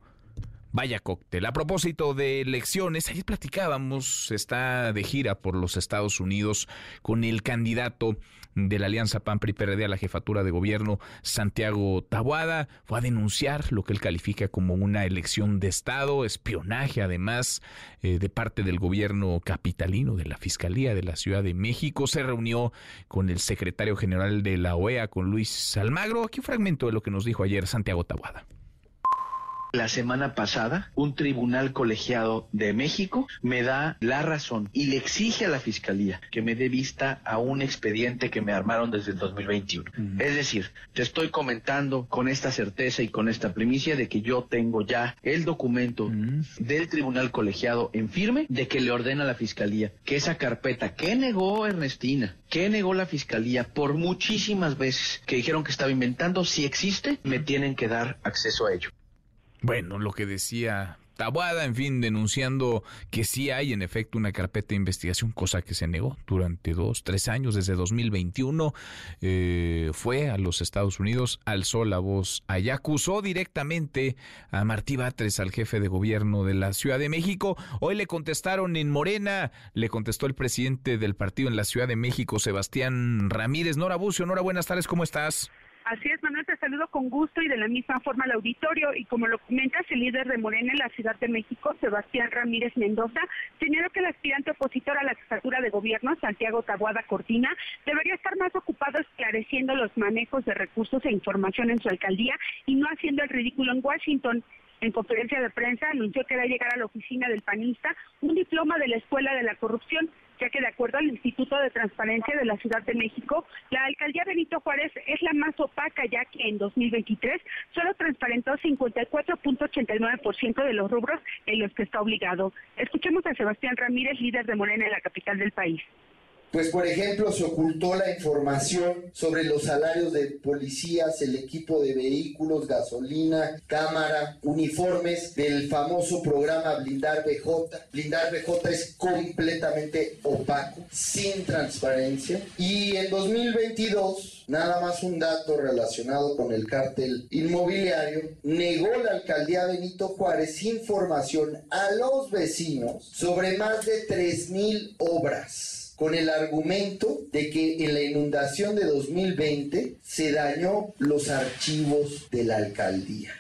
Vaya cóctel. A propósito de elecciones, ayer platicábamos, está de gira por los Estados Unidos con el candidato de la Alianza PAN PRI PRD a la jefatura de gobierno, Santiago Tabuada, fue a denunciar lo que él califica como una elección de Estado, espionaje además eh, de parte del gobierno capitalino, de la Fiscalía de la Ciudad de México. Se reunió con el secretario general de la OEA, con Luis Almagro. Aquí un fragmento de lo que nos dijo ayer Santiago Tabuada. La semana pasada, un tribunal colegiado de México me da la razón y le exige a la fiscalía que me dé vista a un expediente que me armaron desde el 2021. Es decir, te estoy comentando con esta certeza y con esta primicia de que yo tengo ya el documento del tribunal colegiado en firme de que le ordena a la fiscalía que esa carpeta que negó Ernestina, que negó la fiscalía por muchísimas veces que dijeron que estaba inventando, si existe, me tienen que dar acceso a ello. Bueno, lo que decía Tabuada, en fin, denunciando que sí hay en efecto una carpeta de investigación, cosa que se negó durante dos, tres años, desde 2021. Eh, fue a los Estados Unidos, alzó la voz allá, acusó directamente a Martí Batres, al jefe de gobierno de la Ciudad de México. Hoy le contestaron en Morena, le contestó el presidente del partido en la Ciudad de México, Sebastián Ramírez. Nora Bucio, Nora, buenas tardes, ¿cómo estás? Así es, Manuel, te saludo con gusto y de la misma forma al auditorio. Y como lo comentas, el líder de Morena en la Ciudad de México, Sebastián Ramírez Mendoza, señaló que el aspirante opositor a la jefatura de gobierno, Santiago Tabuada Cortina, debería estar más ocupado esclareciendo los manejos de recursos e información en su alcaldía y no haciendo el ridículo en Washington. En conferencia de prensa anunció que a llegar a la oficina del panista un diploma de la Escuela de la Corrupción ya que de acuerdo al Instituto de Transparencia de la Ciudad de México, la alcaldía Benito Juárez es la más opaca ya que en 2023 solo transparentó 54.89% de los rubros en los que está obligado. Escuchemos a Sebastián Ramírez, líder de Morena en la capital del país. Pues por ejemplo se ocultó la información sobre los salarios de policías, el equipo de vehículos, gasolina, cámara, uniformes del famoso programa Blindar BJ. Blindar BJ es completamente opaco, sin transparencia. Y en 2022, nada más un dato relacionado con el cártel inmobiliario, negó la alcaldía Benito Juárez información a los vecinos sobre más de 3.000 obras con el argumento de que en la inundación de 2020 se dañó los archivos de la alcaldía.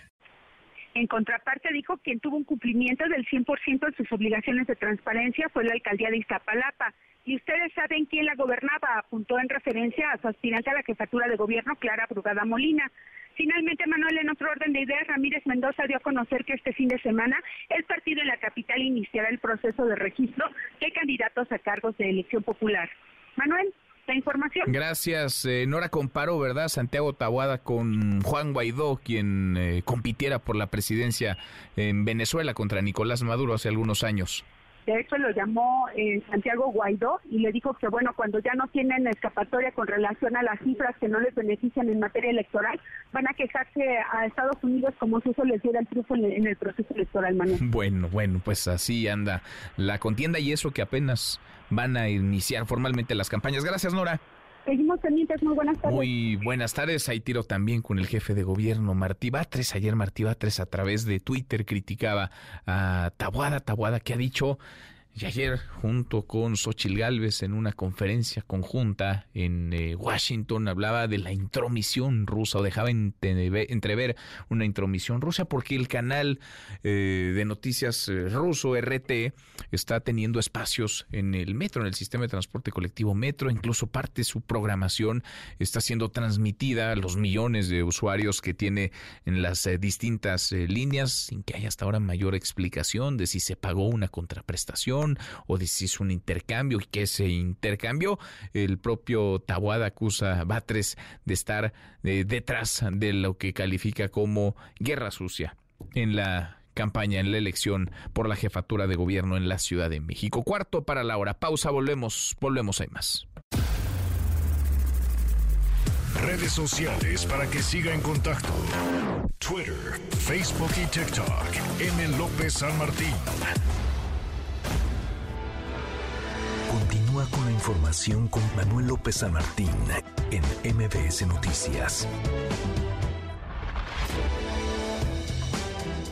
En contraparte, dijo quien tuvo un cumplimiento del 100% de sus obligaciones de transparencia fue la alcaldía de Iztapalapa. Y ustedes saben quién la gobernaba, apuntó en referencia a su aspirante a la jefatura de gobierno, Clara Brugada Molina. Finalmente, Manuel, en otro orden de ideas, Ramírez Mendoza dio a conocer que este fin de semana el partido en la capital iniciará el proceso de registro de candidatos a cargos de elección popular. Manuel, la información. Gracias. Eh, Nora comparó, ¿verdad? Santiago Tabuada con Juan Guaidó, quien eh, compitiera por la presidencia en Venezuela contra Nicolás Maduro hace algunos años. De hecho, lo llamó eh, Santiago Guaidó y le dijo que, bueno, cuando ya no tienen escapatoria con relación a las cifras que no les benefician en materia electoral, van a quejarse a Estados Unidos como si eso les diera el triunfo en el, proceso electoral, Manuel. Bueno, bueno, pues así anda la contienda y eso que apenas van a iniciar formalmente las campañas. Gracias, Nora. Seguimos pendientes, muy buenas tardes. Muy buenas tardes. Hay tiro también con el jefe de gobierno, Martí Batres. Ayer Martí Batres a través de Twitter criticaba a Tabuada, Tabuada, que ha dicho y ayer, junto con Xochil Gálvez, en una conferencia conjunta en eh, Washington, hablaba de la intromisión rusa, o dejaba entrever una intromisión rusa, porque el canal eh, de noticias eh, ruso, RT, está teniendo espacios en el metro, en el sistema de transporte colectivo metro, incluso parte de su programación está siendo transmitida a los millones de usuarios que tiene en las distintas líneas, sin que haya hasta ahora mayor explicación de si se pagó una contraprestación o de si es un intercambio y que ese intercambio, el propio Tabuada acusa a Batres de estar eh, detrás de lo que califica como guerra sucia en la campaña en la elección por la jefatura de gobierno en la Ciudad de México. Cuarto para la hora. Pausa, volvemos, volvemos, hay más. Redes sociales para que siga en contacto: Twitter, Facebook y TikTok. M. López San Martín. Con la información con Manuel López San Martín en MBS Noticias.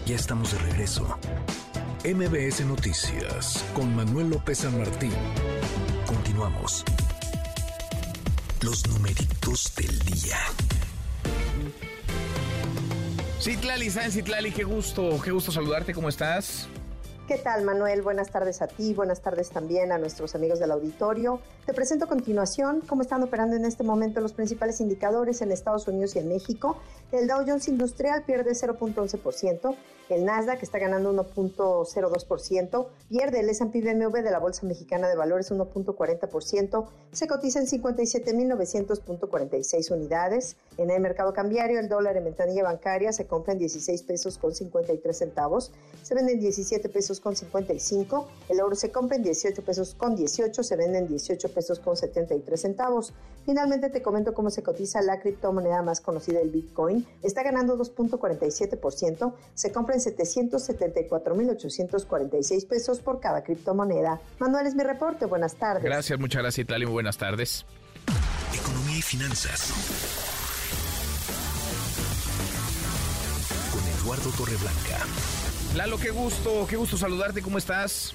Ya estamos de regreso. MBS Noticias con Manuel López San Martín. Continuamos. Los numeritos del día. Citlali, San Citlali, qué gusto, qué gusto saludarte, ¿cómo estás? ¿Qué tal, Manuel? Buenas tardes a ti, buenas tardes también a nuestros amigos del auditorio. Te presento a continuación cómo están operando en este momento los principales indicadores en Estados Unidos y en México. El Dow Jones Industrial pierde 0.11%, el Nasdaq está ganando 1.02%, pierde el S&P BMW de la Bolsa Mexicana de Valores 1.40%, se cotiza en 57.900.46 unidades. En el mercado cambiario, el dólar en ventanilla bancaria se compra en 16 pesos con 53 centavos, se vende en 17 pesos con 55, el oro se compra en 18 pesos con 18, se vende en 18 pesos con 73 centavos. Finalmente te comento cómo se cotiza la criptomoneda más conocida, el Bitcoin está ganando 2.47%, se compra en 774.846 pesos por cada criptomoneda. Manuel es mi reporte, buenas tardes. Gracias, muchas gracias, Itlali, muy buenas tardes. Economía y finanzas. Con Eduardo Torreblanca. Lalo, qué gusto, qué gusto saludarte, ¿cómo estás?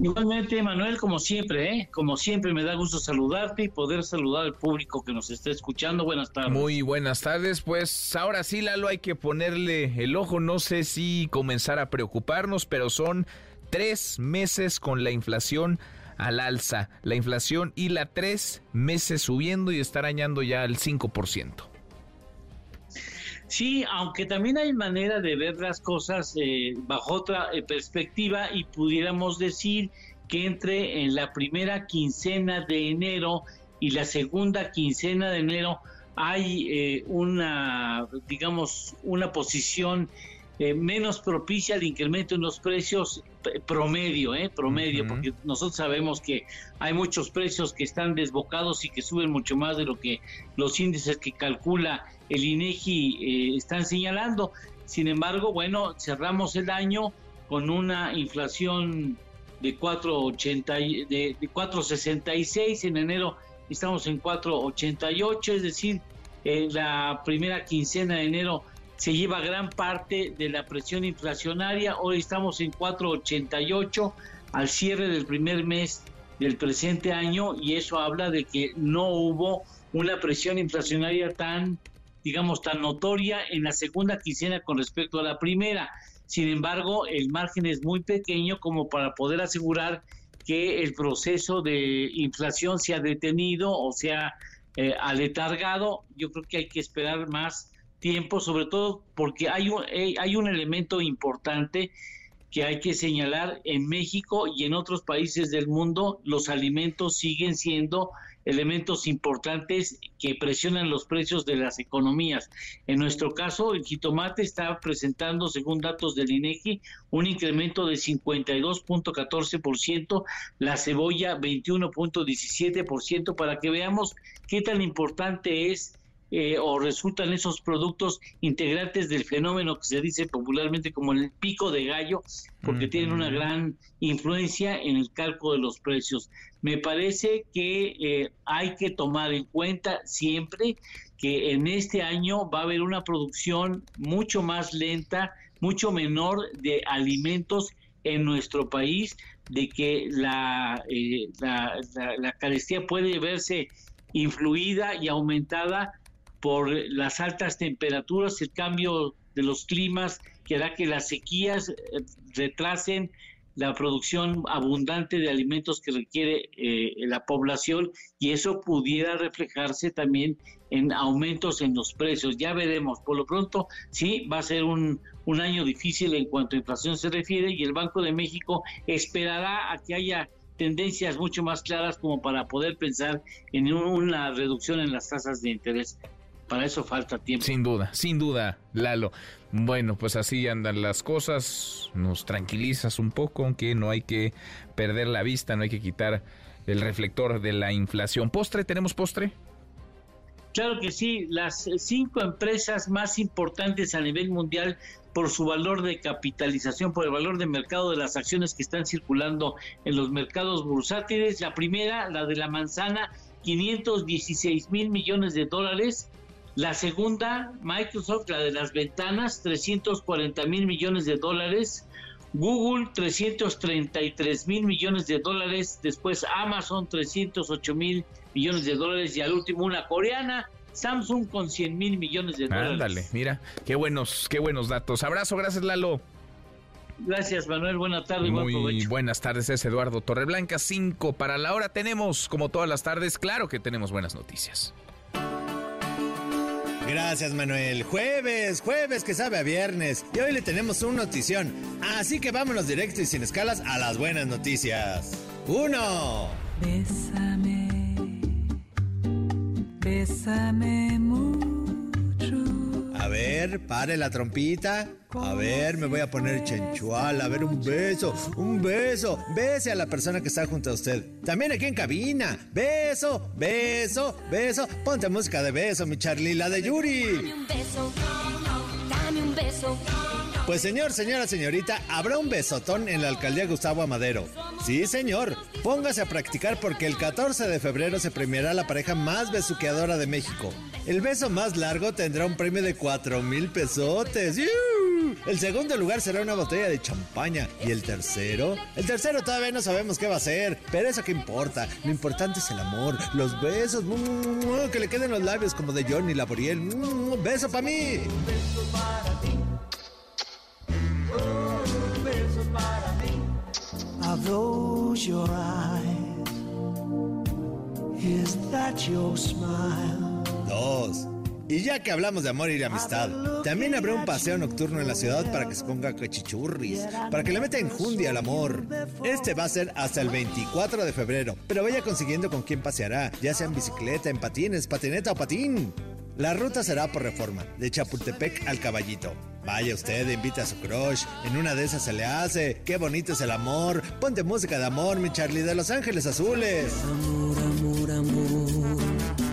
Igualmente, Manuel, como siempre, ¿eh? como siempre me da gusto saludarte y poder saludar al público que nos está escuchando. Buenas tardes. Muy buenas tardes. Pues ahora sí, Lalo, hay que ponerle el ojo. No sé si comenzar a preocuparnos, pero son tres meses con la inflación al alza. La inflación y la tres meses subiendo y está arañando ya el 5%. Sí, aunque también hay manera de ver las cosas eh, bajo otra eh, perspectiva y pudiéramos decir que entre en la primera quincena de enero y la segunda quincena de enero hay eh, una, digamos, una posición menos propicia al incremento en los precios promedio, eh, promedio, porque nosotros sabemos que hay muchos precios que están desbocados y que suben mucho más de lo que los índices que calcula el INEGI eh, están señalando. Sin embargo, bueno, cerramos el año con una inflación de 4.80 de, de 4.66 en enero estamos en 4.88, es decir, en la primera quincena de enero se lleva gran parte de la presión inflacionaria. Hoy estamos en 4.88 al cierre del primer mes del presente año y eso habla de que no hubo una presión inflacionaria tan, digamos, tan notoria en la segunda quincena con respecto a la primera. Sin embargo, el margen es muy pequeño como para poder asegurar que el proceso de inflación se ha detenido o se ha eh, aletargado. Yo creo que hay que esperar más tiempo, sobre todo porque hay un, eh, hay un elemento importante que hay que señalar en México y en otros países del mundo, los alimentos siguen siendo elementos importantes que presionan los precios de las economías. En nuestro caso, el jitomate está presentando, según datos del INEGI, un incremento de 52.14%, la cebolla 21.17%, para que veamos qué tan importante es eh, o resultan esos productos integrantes del fenómeno que se dice popularmente como el pico de gallo, porque tienen una gran influencia en el cálculo de los precios. Me parece que eh, hay que tomar en cuenta siempre que en este año va a haber una producción mucho más lenta, mucho menor de alimentos en nuestro país, de que la, eh, la, la carestía puede verse influida y aumentada por las altas temperaturas, el cambio de los climas que hará que las sequías eh, retrasen la producción abundante de alimentos que requiere eh, la población y eso pudiera reflejarse también en aumentos en los precios. Ya veremos, por lo pronto sí va a ser un, un año difícil en cuanto a inflación se refiere y el Banco de México esperará a que haya tendencias mucho más claras como para poder pensar en una reducción en las tasas de interés para eso falta tiempo. Sin duda, sin duda, Lalo. Bueno, pues así andan las cosas, nos tranquilizas un poco, aunque no hay que perder la vista, no hay que quitar el reflector de la inflación. ¿Postre? ¿Tenemos postre? Claro que sí, las cinco empresas más importantes a nivel mundial por su valor de capitalización, por el valor de mercado de las acciones que están circulando en los mercados bursátiles. La primera, la de la manzana, 516 mil millones de dólares. La segunda, Microsoft, la de las ventanas, 340 mil millones de dólares. Google, 333 mil millones de dólares. Después Amazon, 308 mil millones de dólares. Y al último, una coreana, Samsung, con 100 mil millones de dólares. Ándale, mira, qué buenos, qué buenos datos. Abrazo, gracias Lalo. Gracias, Manuel. Buenas tardes. Muy buenas tardes, es Eduardo Torreblanca. 5 para la hora. Tenemos, como todas las tardes, claro que tenemos buenas noticias. Gracias, Manuel. Jueves, jueves que sabe a viernes. Y hoy le tenemos una notición. Así que vámonos directo y sin escalas a las buenas noticias. Uno. Bésame, bésame mucho. A ver, pare la trompita. A ver, me voy a poner chenchual. A ver, un beso, un beso. Bese a la persona que está junto a usted. También aquí en cabina. Beso, beso, beso. Ponte música de beso, mi Charlie, la de Yuri. Dame un beso, dame un beso. Pues señor, señora, señorita, habrá un besotón en la alcaldía Gustavo Amadero. Sí, señor. Póngase a practicar porque el 14 de febrero se premiará la pareja más besuqueadora de México. El beso más largo tendrá un premio de 4 mil pesotes. El segundo lugar será una botella de champaña. ¿Y el tercero? El tercero todavía no sabemos qué va a ser. Pero eso qué importa. Lo importante es el amor, los besos. Que le queden los labios como de Johnny Laboriel. ¡Beso para mí! Your eyes? Is that your smile? Dos. Y ya que hablamos de amor y de amistad, también habrá un paseo nocturno en la ciudad para que se ponga cachichurris, para que le meta enjundia al amor. Este va a ser hasta el 24 de febrero, pero vaya consiguiendo con quién paseará, ya sea en bicicleta, en patines, patineta o patín. La ruta será por reforma, de Chapultepec al Caballito. Vaya usted, invita a su crush, en una de esas se le hace. Qué bonito es el amor. Ponte música de amor, mi Charlie de Los Ángeles Azules. Amor, amor, amor.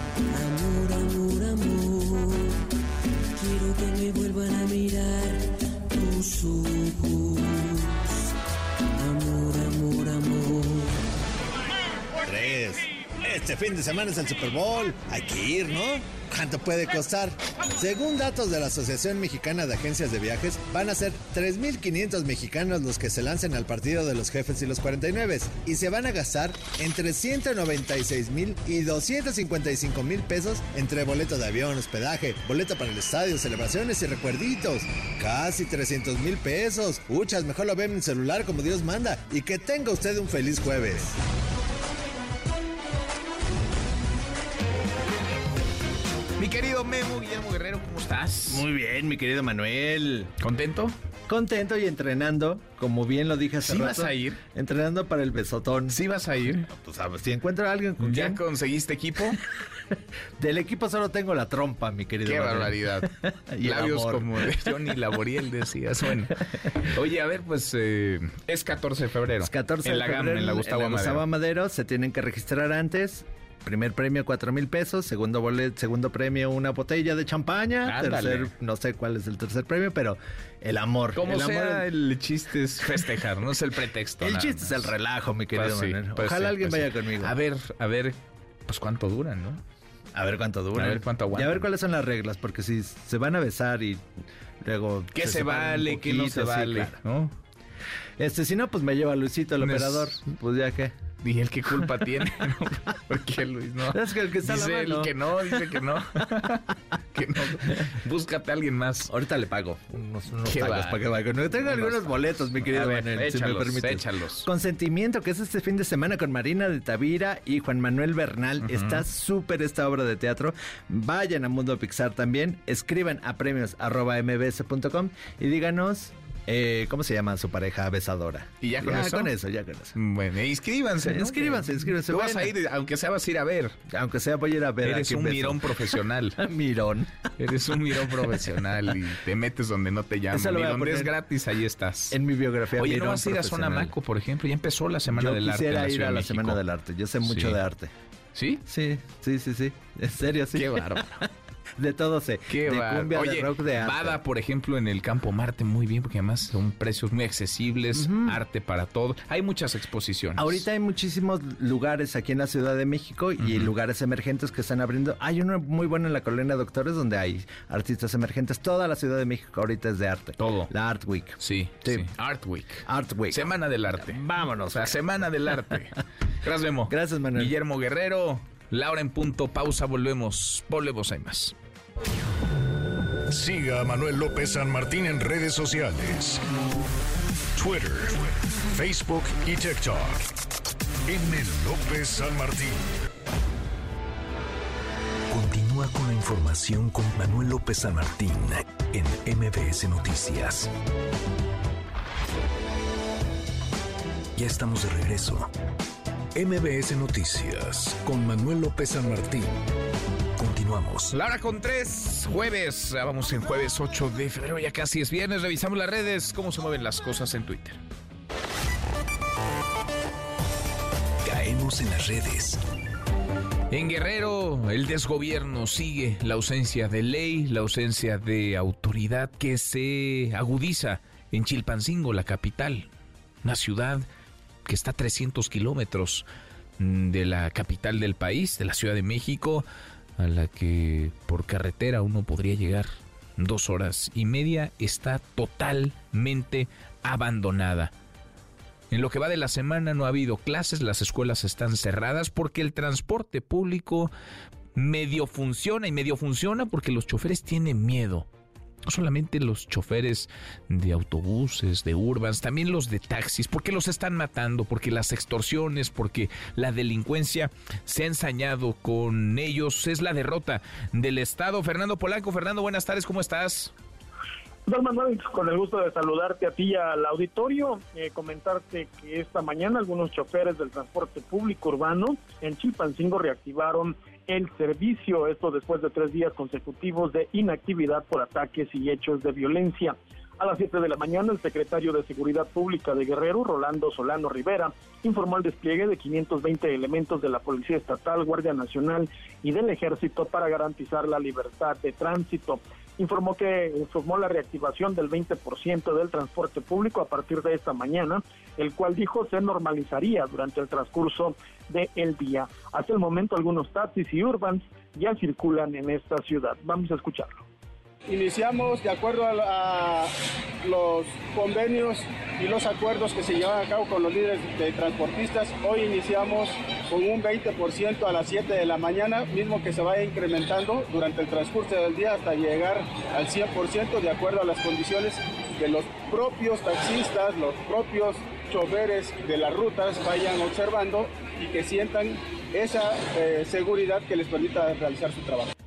Este fin de semana es el Super Bowl. Hay que ir, ¿no? ¿Cuánto puede costar? Según datos de la Asociación Mexicana de Agencias de Viajes, van a ser 3.500 mexicanos los que se lancen al partido de los jefes y los 49 y se van a gastar entre 196 mil y 255 mil pesos entre boleto de avión, hospedaje, boleto para el estadio, celebraciones y recuerditos. Casi 300 mil pesos. Uchas, mejor lo ve en celular como Dios manda y que tenga usted un feliz jueves. Mi querido Memo Guillermo Guerrero, ¿cómo estás? Muy bien, mi querido Manuel. ¿Contento? Contento y entrenando, como bien lo dije hace ¿Sí rato. vas a ir? Entrenando para el besotón. ¿Sí vas a ir? Pues sabes, si encuentro a alguien con ¿Ya conseguiste equipo? Del equipo solo tengo la trompa, mi querido. Qué Manuel. barbaridad. Y Labios amor. como de Johnny Laboriel decías. Bueno. Oye, a ver, pues eh, es 14 de febrero. Es 14 en la de GAM, febrero, en la Gustavo Amadero. Gustavo Amadero. Se tienen que registrar antes. Primer premio, cuatro mil pesos. Segundo bolet, segundo premio, una botella de champaña. Ándale. Tercer, no sé cuál es el tercer premio, pero el amor. Como el sea, amor. el chiste es festejar, no es el pretexto. El chiste más. es el relajo, mi querido Pues sí, Manuel. pues Ojalá sí, alguien pues vaya sí. conmigo. A ver, a ver, pues cuánto duran, ¿no? A ver cuánto dura. A ver cuánto Y aguantan. a ver cuáles son las reglas, porque si se van a besar y luego. ¿Qué se vale, qué no se vale? claro. ¿no? Este, si no, pues me lleva a Luisito, el No es- operador. Pues ya que. ¿Y él qué culpa tiene? ¿Por qué, Luis? No. Es que el que está a la dice él mano. que no, dice que no. que no. Búscate a alguien más. Ahorita le pago unos, unos Qué tacos para que vaya. No, tengo Unos algunos boletos, mi querido ver, Manuel, si me échalos, permites. échalos. Consentimiento, que es este fin de semana con Marina de Tavira y Juan Manuel Bernal. Está súper esta obra de teatro. Vayan a Mundo Pixar también. Escriban a premios arroba mbs.com y díganos eh, cómo se llama su pareja besadora. ¿Y ya con ya eso? con eso, ya con eso. Bueno, inscríbanse. ¿no? Inscríbanse, inscríbanse. Tú vas a ir, aunque sea vas a ir a ver. Aunque sea voy a ir a ver. a Eres quién un beso. mirón profesional. mirón. Eres un mirón profesional y te metes donde no te llaman. Y a donde es gratis, ahí estás. En mi biografía. Oye, ¿no mirón vas a ir a Zona. Maco, por ejemplo? Ya empezó la Semana Yo del Arte. en quisiera ir a la. Semana del Arte. Yo sé mucho Sí. de arte. ¿Sí? Sí, sí, sí, sí. En serio, sí. Qué bárbaro. De todo sé. Qué de bárbaro. cumbia, Oye, de rock, de arte. Bada, por ejemplo, en el Campo Marte, muy bien, porque además son precios muy accesibles, arte para todo. Hay muchas exposiciones. Ahorita hay muchísimos lugares aquí en la Ciudad de México y lugares emergentes que están abriendo. Hay uno muy bueno en la Colonia Doctores donde hay artistas emergentes. Toda la Ciudad de México ahorita es de arte. Todo. La Art Week. Sí, Sí. sí. Art Week. Art Week. Semana del Arte. Vámonos. La Semana del Arte. Gracias, Memo. Gracias, Manuel. Guillermo Guerrero, Laura en punto, pausa, volvemos. Volvemos, hay más. Siga a Manuel López San Martín en redes sociales. Twitter, Facebook y TikTok. M. López San Martín. Continúa con la información con Manuel López San Martín en MBS Noticias. Ya estamos de regreso. MBS Noticias con Manuel López San Martín. Continuamos. La hora con tres, jueves. Ah, Vamos en jueves 8 de febrero, ya casi es viernes. Revisamos las redes, cómo se mueven las cosas en Twitter. Caemos en las redes. En Guerrero, el desgobierno sigue, la ausencia de ley, la ausencia de autoridad que se agudiza en Chilpancingo, la capital, una ciudad que está a 300 kilómetros mm, de la capital del país, de la Ciudad de México, a la que por carretera uno podría llegar dos horas y media, está totalmente abandonada. En lo que va de la semana no ha habido clases, las escuelas están cerradas porque el transporte público medio funciona y medio funciona porque los choferes tienen miedo. No solamente los choferes de autobuses, de urbans, también los de taxis, porque los están matando, porque las extorsiones, porque la delincuencia se ha ensañado con ellos. Es la derrota del Estado. Fernando Polanco, Fernando, buenas tardes, ¿cómo estás? Don Manuel, con el gusto de saludarte a ti y al auditorio, eh, comentarte que esta mañana algunos choferes del transporte público urbano en Chilpancingo reactivaron el servicio, esto después de tres días consecutivos de inactividad por ataques y hechos de violencia. A las 7 de la mañana, el secretario de Seguridad Pública de Guerrero, Rolando Solano Rivera, informó el despliegue de 520 elementos de la Policía Estatal, Guardia Nacional y del Ejército para garantizar la libertad de tránsito. Informó que informó la reactivación del 20% del transporte público a partir de esta mañana, el cual dijo se normalizaría durante el transcurso del día. Hasta el momento, algunos taxis y urbans ya circulan en esta ciudad. Vamos a escucharlo. Iniciamos de acuerdo a, los convenios y los acuerdos que se llevan a cabo con los líderes de transportistas. Hoy iniciamos con un 20% a las 7 de la mañana, mismo que se vaya incrementando durante el transcurso del día hasta llegar al 100% de acuerdo a las condiciones que los propios taxistas, los propios choferes de las rutas vayan observando y que sientan esa eh, seguridad que les permita realizar su trabajo.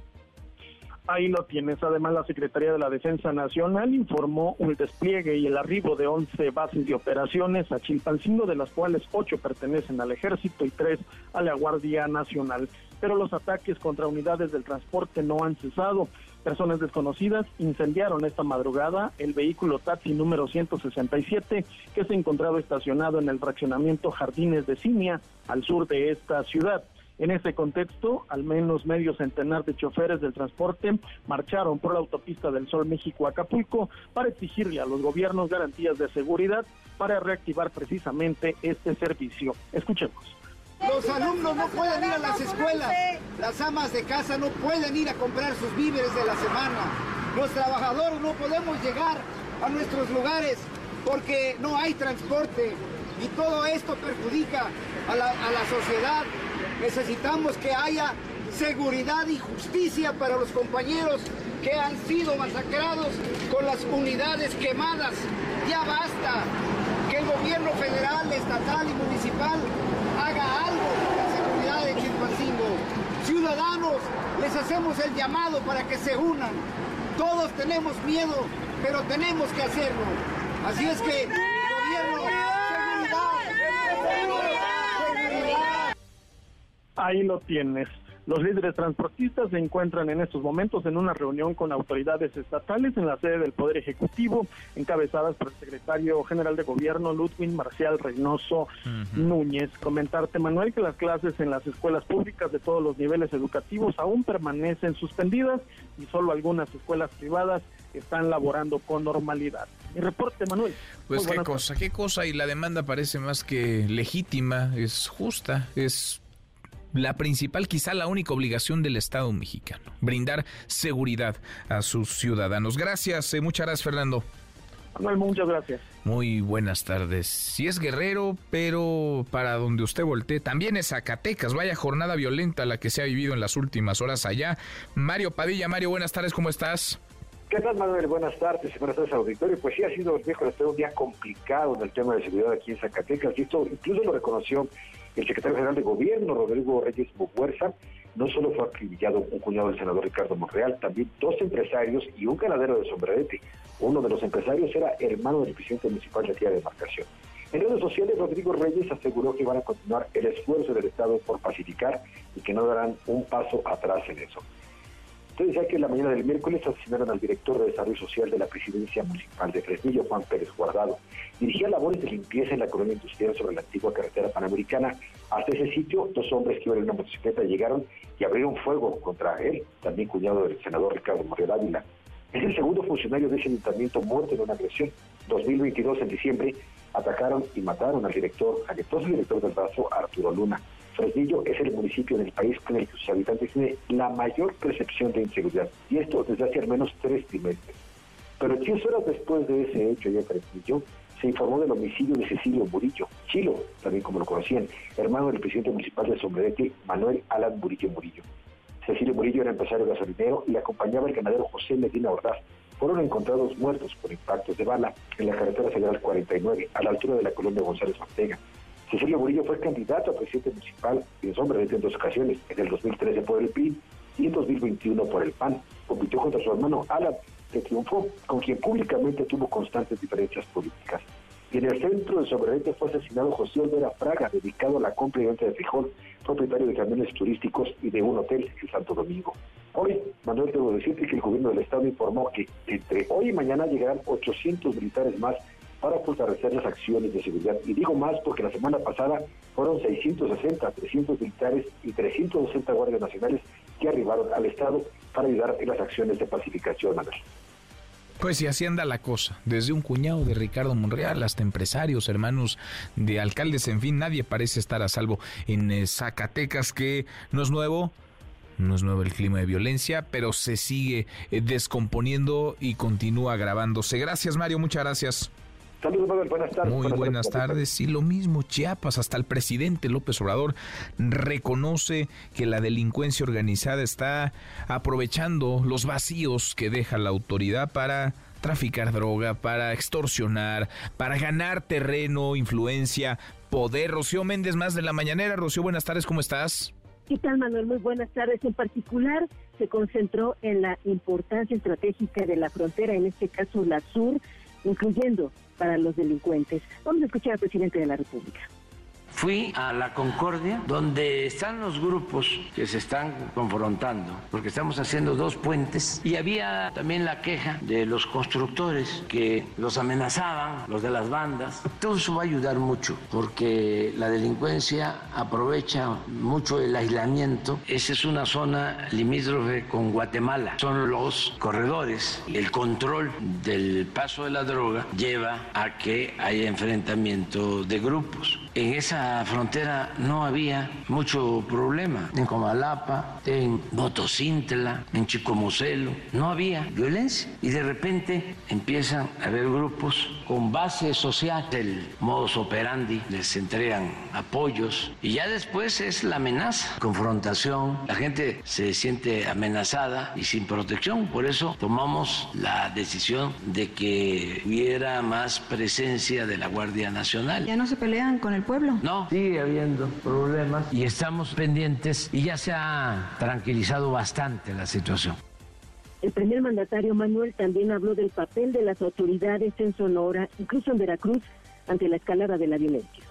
Ahí lo tienes. Además, la Secretaría de la Defensa Nacional informó el despliegue y el arribo de 11 bases de operaciones a Chilpancingo, de las cuales 8 pertenecen al Ejército y 3 a la Guardia Nacional. Pero los ataques contra unidades del transporte no han cesado. Personas desconocidas incendiaron esta madrugada el vehículo taxi número 167 que se encontraba estacionado en el fraccionamiento Jardines de Cinia, al sur de esta ciudad. En ese contexto, al menos medio centenar de choferes del transporte marcharon por la autopista del Sol México-Acapulco para exigirle a los gobiernos garantías de seguridad para reactivar precisamente este servicio. Escuchemos. Los alumnos no pueden ir a las escuelas, las amas de casa no pueden ir a comprar sus víveres de la semana, los trabajadores no podemos llegar a nuestros lugares porque no hay transporte y todo esto perjudica a a la sociedad. Necesitamos que haya seguridad y justicia para los compañeros que han sido masacrados con las unidades quemadas. Ya basta que el gobierno federal, estatal y municipal haga algo por la seguridad de Chilpancingo. Ciudadanos, les hacemos el llamado para que se unan. Todos tenemos miedo, pero tenemos que hacerlo. Así es que, gobierno, seguridad, seguridad. Ahí lo tienes. Los líderes transportistas se encuentran en estos momentos en una reunión con autoridades estatales en la sede del Poder Ejecutivo, encabezadas por el secretario general de Gobierno, Ludwig Marcial Reynoso Núñez. Comentarte, Manuel, que las clases en las escuelas públicas de todos los niveles educativos aún permanecen suspendidas y solo algunas escuelas privadas están laborando con normalidad. Mi reporte, Manuel. Pues qué cosa, qué cosa, y la demanda parece más que legítima, es justa, es la principal, quizá la única obligación del Estado mexicano, brindar seguridad a sus ciudadanos. Gracias, eh, muchas gracias Fernando. Manuel, muchas gracias. Muy buenas tardes. Si es guerrero, pero para donde usted voltee, también es Zacatecas. Vaya jornada violenta la que se ha vivido en las últimas horas allá. Mario Padilla, Mario, buenas tardes, ¿cómo estás? ¿Qué tal, Manuel? Buenas tardes y buenas tardes, auditorio. Pues sí, ha sido, viejo, un día complicado en el tema de seguridad aquí en Zacatecas. Y esto incluso lo reconoció el secretario general de Gobierno, Rodrigo Reyes Bufuerza. No solo fue acribillado un cuñado del senador Ricardo Monreal, también dos empresarios y un ganadero de sombrerete. Uno de los empresarios era hermano del presidente municipal de aquella demarcación. En redes sociales, Rodrigo Reyes aseguró que van a continuar el esfuerzo del Estado por pacificar y que no darán un paso atrás en eso. Usted decía que la mañana del miércoles asesinaron al director de Desarrollo Social de la Presidencia Municipal de Fresnillo, Juan Pérez Guardado. Dirigía labores de limpieza en la colonia industrial sobre la antigua carretera panamericana. Hasta ese sitio, dos hombres que iban en una motocicleta llegaron y abrieron fuego contra él, también cuñado del senador Ricardo Moreno Ávila. Es el segundo funcionario de ese ayuntamiento muerto en una agresión. 2022, en diciembre, atacaron y mataron al director, al entonces director del brazo, Arturo Luna. Fresnillo es el municipio del país con el que sus habitantes tienen la mayor percepción de inseguridad, y esto desde hace al menos tres trimestres. Pero diez horas después de ese hecho ya Fresnillo, se informó del homicidio de Cecilio Murillo, Chilo, también como lo conocían, hermano del presidente municipal de Sombrerete, Manuel Alan Murillo Murillo. Cecilio Murillo era empresario gasolinero y acompañaba el ganadero José Medina Ordaz. Fueron encontrados muertos por impactos de bala en la carretera federal 49, a la altura de la colonia González Ortega. Cecilio Murillo fue candidato a presidente municipal y Sombrerete en dos ocasiones, en el 2013 por el PRI y en 2021 por el PAN. Compitió contra su hermano Alan, que triunfó, con quien públicamente tuvo constantes diferencias políticas. Y en el centro de Sombrerete fue asesinado José Olvera Fraga, dedicado a la compra y venta de frijol, propietario de camiones turísticos y de un hotel en Santo Domingo. Hoy, Manuel, debo decirte que el gobierno del Estado informó que entre hoy y mañana llegarán 800 militares más para fortalecer las acciones de seguridad. Y digo más porque la semana pasada fueron 660, 300 militares y 360 guardias nacionales que arribaron al Estado para ayudar en las acciones de pacificación, Manuel. Pues y así anda la cosa, desde un cuñado de Ricardo Monreal hasta empresarios, hermanos de alcaldes, en fin, nadie parece estar a salvo en eh, Zacatecas, que no es nuevo, no es nuevo el clima de violencia, pero se sigue eh, descomponiendo y continúa agravándose. Gracias Mario, muchas gracias. Saludos, Manuel. Buenas tardes. Muy buenas tardes. Y lo mismo, Chiapas, hasta el presidente López Obrador reconoce que la delincuencia organizada está aprovechando los vacíos que deja la autoridad para traficar droga, para extorsionar, para ganar terreno, influencia, poder. Rocío Méndez, más de la mañanera. Rocío, buenas tardes, ¿cómo estás? ¿Qué tal, Manuel? Muy buenas tardes. En particular, se concentró en la importancia estratégica de la frontera, en este caso la sur, incluyendo para los delincuentes. Vamos a escuchar al presidente de la República. Fui a la Concordia, donde están los grupos que se están confrontando, porque estamos haciendo dos puentes y había también la queja de los constructores que los amenazaban, los de las bandas. Todo eso va a ayudar mucho, porque la delincuencia aprovecha mucho el aislamiento. Esa es una zona limítrofe con Guatemala. Son los corredores. El control del paso de la droga lleva a que haya enfrentamiento de grupos. En esa frontera no había mucho problema. En Comalapa, en Botocintla, en Chicomucelo, no había violencia. Y de repente empiezan a haber grupos con base social. El modus operandi les entregan apoyos y ya después es la amenaza, confrontación. La gente se siente amenazada y sin protección. Por eso tomamos la decisión de que hubiera más presencia de la Guardia Nacional. ¿Ya no se pelean con el pueblo? No, sigue habiendo problemas y estamos pendientes y ya se ha tranquilizado bastante la situación. El primer mandatario Manuel también habló del papel de las autoridades en Sonora, incluso en Veracruz, ante la escalada de la violencia.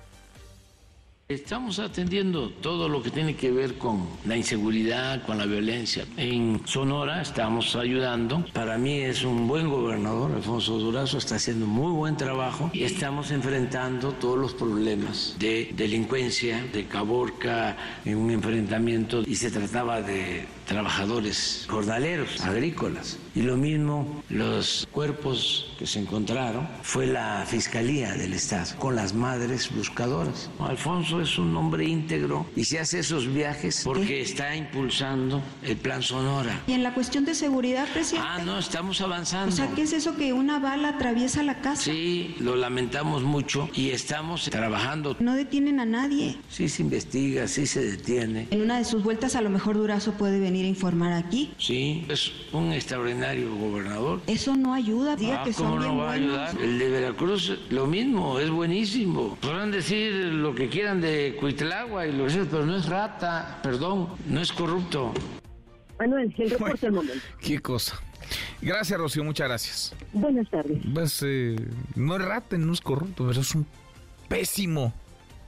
Estamos atendiendo todo lo que tiene que ver con la inseguridad, con la violencia. En Sonora estamos ayudando. Para mí es un buen gobernador, Alfonso Durazo, está haciendo muy buen trabajo. Y estamos enfrentando todos los problemas de delincuencia, de Caborca, en un enfrentamiento. Y se trataba de trabajadores jornaleros, agrícolas. Y lo mismo los cuerpos que se encontraron fue la Fiscalía del Estado con las madres buscadoras. Alfonso es un hombre íntegro y se hace esos viajes porque está impulsando el plan Sonora. Y en la cuestión de seguridad, presidente. Ah, no, estamos avanzando. O sea, ¿qué es eso que una bala atraviesa la casa? Sí, lo lamentamos mucho y estamos trabajando. No detienen a nadie. Sí se investiga, sí se detiene. En una de sus vueltas a lo mejor Durazo puede venir a informar aquí. Sí, es un extraordinario gobernador. Eso no ayuda, diga Ah, que ¿cómo son no bien va a buenos. ayudar? El de Veracruz, lo mismo, es buenísimo. Podrán decir lo que quieran de Cuitlagua y lo que sea, pero no es rata, perdón, no es corrupto. Manuel, el reporte momento. Qué cosa. Gracias, Rocío, muchas gracias. Buenas tardes. Pues eh, no es rata, no es corrupto, pero es un pésimo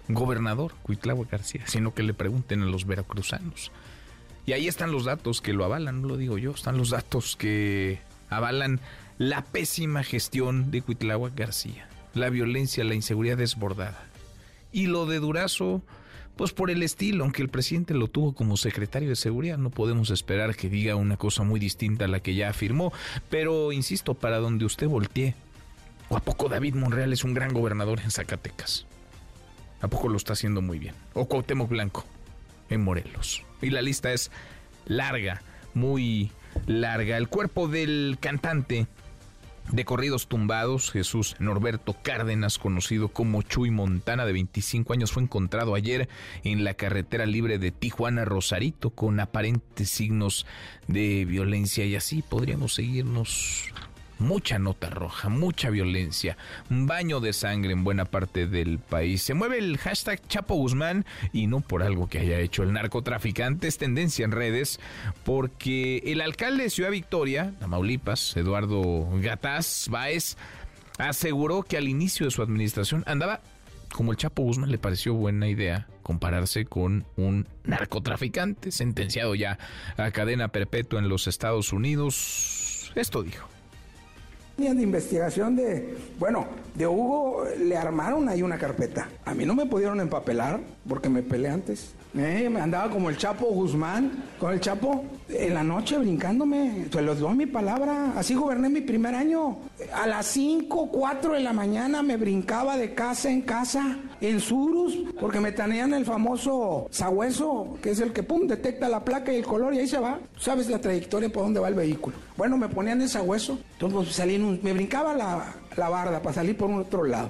gobernador, Cuitlagua García, sino que le pregunten a los veracruzanos. Y ahí están los datos que lo avalan, no lo digo yo, están los datos que avalan la pésima gestión de Cuitláhuac García, la violencia, la inseguridad desbordada. Y lo de Durazo, pues por el estilo, aunque el presidente lo tuvo como secretario de seguridad, no podemos esperar que diga una cosa muy distinta a la que ya afirmó. Pero insisto, para donde usted voltee, ¿o a poco David Monreal es un gran gobernador en Zacatecas? ¿A poco lo está haciendo muy bien? ¿O Cuauhtémoc Blanco en Morelos? Y la lista es larga, muy larga. El cuerpo del cantante de corridos tumbados, Jesús Norberto Cárdenas, conocido como Chuy Montana, de 25 años, fue encontrado ayer en la carretera libre de Tijuana Rosarito con aparentes signos de violencia y así podríamos seguirnos mucha nota roja, mucha violencia, baño de sangre en buena parte del país. Se mueve el hashtag Chapo Guzmán y no por algo que haya hecho el narcotraficante, es tendencia en redes porque el alcalde de Ciudad Victoria, Tamaulipas, Eduardo Gataz Báez, aseguró que al inicio de su administración andaba como el Chapo Guzmán le pareció buena idea compararse con un narcotraficante sentenciado ya a cadena perpetua en los Estados Unidos. Esto dijo de investigación de, bueno, de Hugo le armaron ahí una carpeta. A mí no me pudieron empapelar porque me peleé antes. Eh, me andaba como el Chapo Guzmán, con el Chapo en la noche brincándome. Se los doy mi palabra. Así goberné mi primer año. A las 5, 4 de la mañana me brincaba de casa en casa, en Surus, porque me tanean el famoso sabueso, que es el que, pum, detecta la placa y el color y ahí se va. Sabes la trayectoria por dónde va el vehículo. Bueno, me ponían el sabueso, entonces pues, salí en un, me brincaba la, la barda para salir por un otro lado.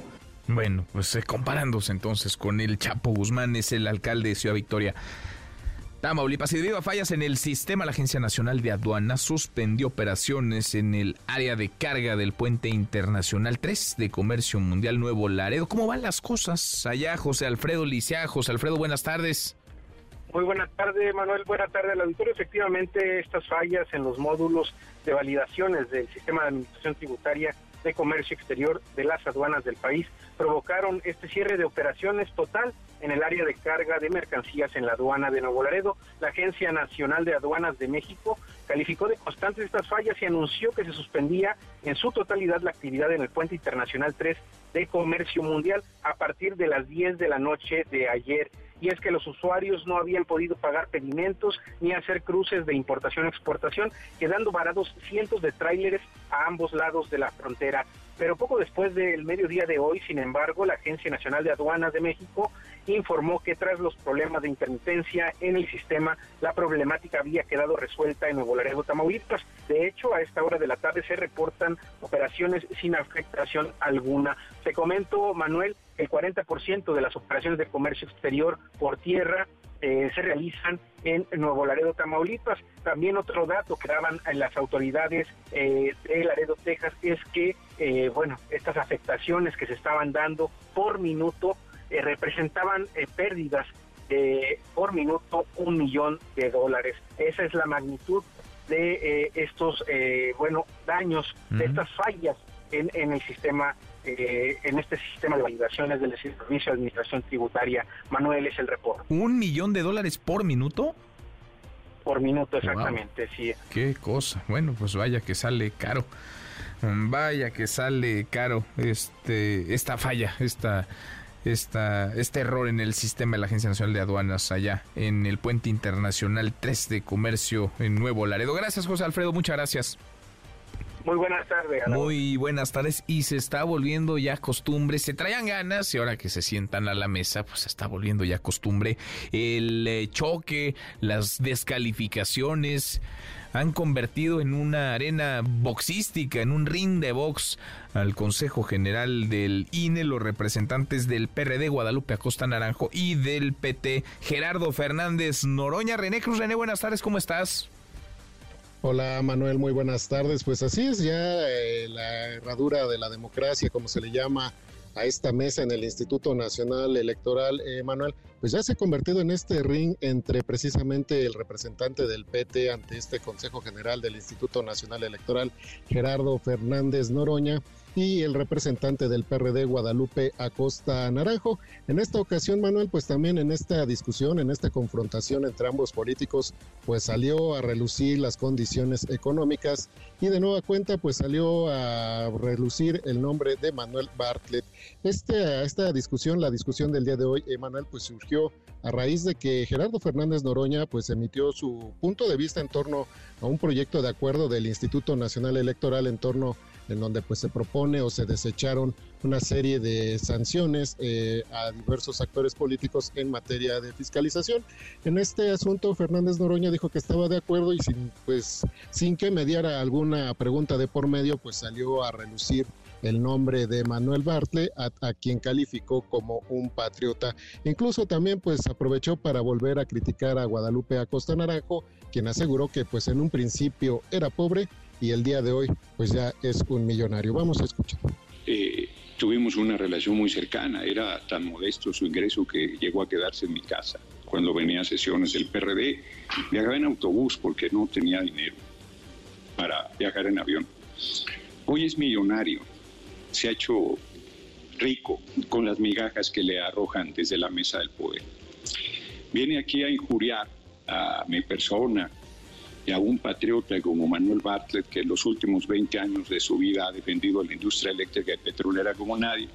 Bueno, pues eh, comparándose entonces con el Chapo Guzmán, es el alcalde de Ciudad Victoria. Tamaulipas y debido a fallas en el sistema, la Agencia Nacional de Aduanas suspendió operaciones en el área de carga del puente internacional 3 de Comercio Mundial Nuevo Laredo. ¿Cómo van las cosas allá, José Alfredo Lisiá? José Alfredo, buenas tardes. Muy buenas tardes, Manuel. Buenas tardes al auditorio. Efectivamente, estas fallas en los módulos de validaciones del sistema de administración tributaria de Comercio Exterior de las aduanas del país provocaron este cierre de operaciones total en el área de carga de mercancías en la aduana de Nuevo Laredo. La Agencia Nacional de Aduanas de México calificó de constantes estas fallas y anunció que se suspendía en su totalidad la actividad en el Puente Internacional 3 de Comercio Mundial a partir de las 10 de la noche de ayer y es que los usuarios no habían podido pagar pedimentos ni hacer cruces de importación-exportación, quedando varados cientos de tráileres a ambos lados de la frontera. Pero poco después del mediodía de hoy, sin embargo, la Agencia Nacional de Aduanas de México informó que tras los problemas de intermitencia en el sistema, la problemática había quedado resuelta en Nuevo Laredo, Tamaulipas. De hecho, a esta hora de la tarde se reportan operaciones sin afectación alguna. Te comento, Manuel, el 40% de las operaciones de comercio exterior por tierra eh, se realizan en Nuevo Laredo, Tamaulipas. También otro dato que daban las autoridades eh, de Laredo, Texas, es que, eh, bueno, estas afectaciones que se estaban dando por minuto representaban pérdidas de por minuto un millón de dólares. Esa es la magnitud de estos, bueno, daños, de estas fallas en, en el sistema eh, en este sistema de validaciones del Servicio de Administración Tributaria. Manuel es el reporte. ¿Un millón de dólares por minuto? Por minuto, exactamente, sí. Qué cosa. Bueno, pues vaya que sale caro. Vaya que sale caro este esta falla, esta esta, este error en el sistema de la Agencia Nacional de Aduanas allá en el Puente Internacional 3 de Comercio en Nuevo Laredo. Gracias, José Alfredo, muchas gracias. Muy buenas tardes. Muy buenas tardes. Y se está volviendo ya costumbre. Se traían ganas y ahora que se sientan a la mesa, pues se está volviendo ya costumbre. El eh, choque, las descalificaciones han convertido en una arena boxística, en un ring de box al Consejo General del INE, los representantes del PRD Guadalupe Acosta Naranjo y del PT Gerardo Fernández Noroña. René Cruz, René, buenas tardes, ¿cómo estás? Hola Manuel, muy buenas tardes. Pues así es ya eh, la herradura de la democracia, como se le llama a esta mesa en el Instituto Nacional Electoral, eh, Manuel, pues ya se ha convertido en este ring entre precisamente el representante del PT ante este Consejo General del Instituto Nacional Electoral, Gerardo Fernández Noroña, y el representante del PRD Guadalupe Acosta Naranjo. En esta ocasión, Manuel, pues también en esta discusión, en esta confrontación entre ambos políticos, pues salió a relucir las condiciones económicas y de nueva cuenta, pues salió a relucir el nombre de Manuel Bartlett. Este, esta discusión, la discusión del día de hoy, Manuel, pues surgió a raíz de que Gerardo Fernández Noroña, pues emitió su punto de vista en torno a un proyecto de acuerdo del Instituto Nacional Electoral en torno en donde pues se propone o se desecharon una serie de sanciones eh, a diversos actores políticos en materia de fiscalización. En este asunto, Fernández Noroña dijo que estaba de acuerdo y sin, pues, sin que mediara alguna pregunta de por medio, pues salió a relucir el nombre de Manuel Bartle, a, a, quien calificó como un patriota. Incluso también pues aprovechó para volver a criticar a Guadalupe Acosta Naranjo, quien aseguró que pues en un principio era pobre y el día de hoy pues ya es un millonario. Vamos a escuchar. Eh, tuvimos una relación muy cercana, era tan modesto su ingreso que llegó a quedarse en mi casa. Cuando venía a sesiones del PRD, viajaba en autobús porque no tenía dinero para viajar en avión. Hoy es millonario, se ha hecho rico con las migajas que le arrojan desde la mesa del poder. Viene aquí a injuriar a mi persona, y a un patriota como Manuel Bartlett, que en los últimos 20 años de su vida ha defendido la industria eléctrica y petrolera como nadie.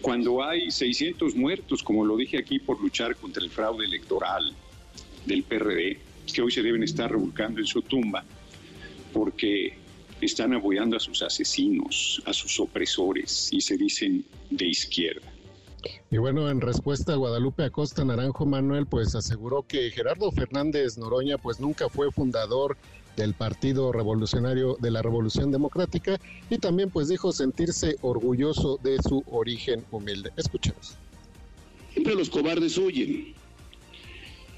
Cuando hay 600 muertos, como lo dije aquí, por luchar contra el fraude electoral del PRD, que hoy se deben estar revolcando en su tumba, porque están apoyando a sus asesinos, a sus opresores, y se dicen de izquierda. Y bueno, en respuesta a Guadalupe Acosta Naranjo Manuel, pues aseguró que Gerardo Fernández Noroña pues nunca fue fundador del Partido Revolucionario de la Revolución Democrática y también pues dijo sentirse orgulloso de su origen humilde. Escuchemos. Siempre los cobardes huyen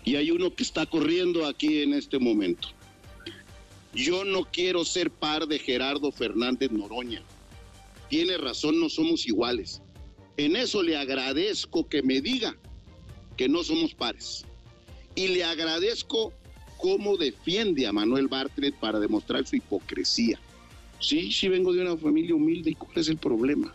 y hay uno que está corriendo aquí en este momento. Yo no quiero ser par de Gerardo Fernández Noroña. Tiene razón, no somos iguales. En eso le agradezco que me diga que no somos pares. Y le agradezco cómo defiende a Manuel Bartlett para demostrar su hipocresía. Sí, sí vengo de una familia humilde y cuál es el problema.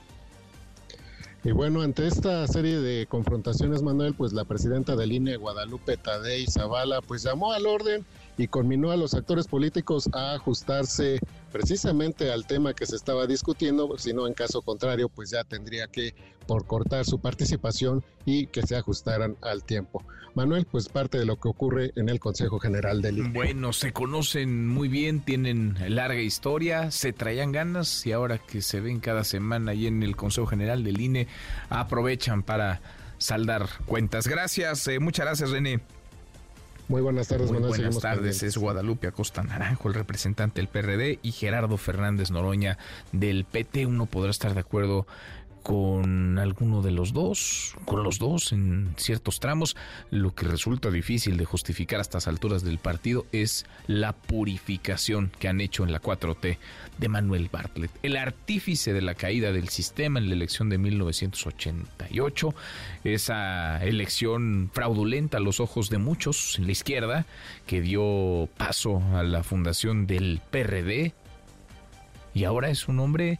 Y bueno, ante esta serie de confrontaciones, Manuel, pues la presidenta del INE, Guadalupe Tadei Zavala, pues llamó al orden y conminó a los actores políticos a ajustarse precisamente al tema que se estaba discutiendo, si no en caso contrario pues ya tendría que por cortar su participación y que se ajustaran al tiempo. Manuel, pues parte de lo que ocurre en el Consejo General del INE. Bueno, se conocen muy bien, tienen larga historia, se traían ganas y ahora que se ven cada semana ahí en el Consejo General del INE, aprovechan para saldar cuentas. Gracias, eh, muchas gracias René. Muy buenas tardes, Muy buenas tardes. Es Guadalupe Acosta Naranjo, el representante del PRD, y Gerardo Fernández Noroña del PT. Uno podrá estar de acuerdo con alguno de los dos, con los dos en ciertos tramos. Lo que resulta difícil de justificar a estas alturas del partido es la purificación que han hecho en la 4T de Manuel Bartlett, el artífice de la caída del sistema en la elección de 1988, esa elección fraudulenta a los ojos de muchos en la izquierda que dio paso a la fundación del PRD y ahora es un hombre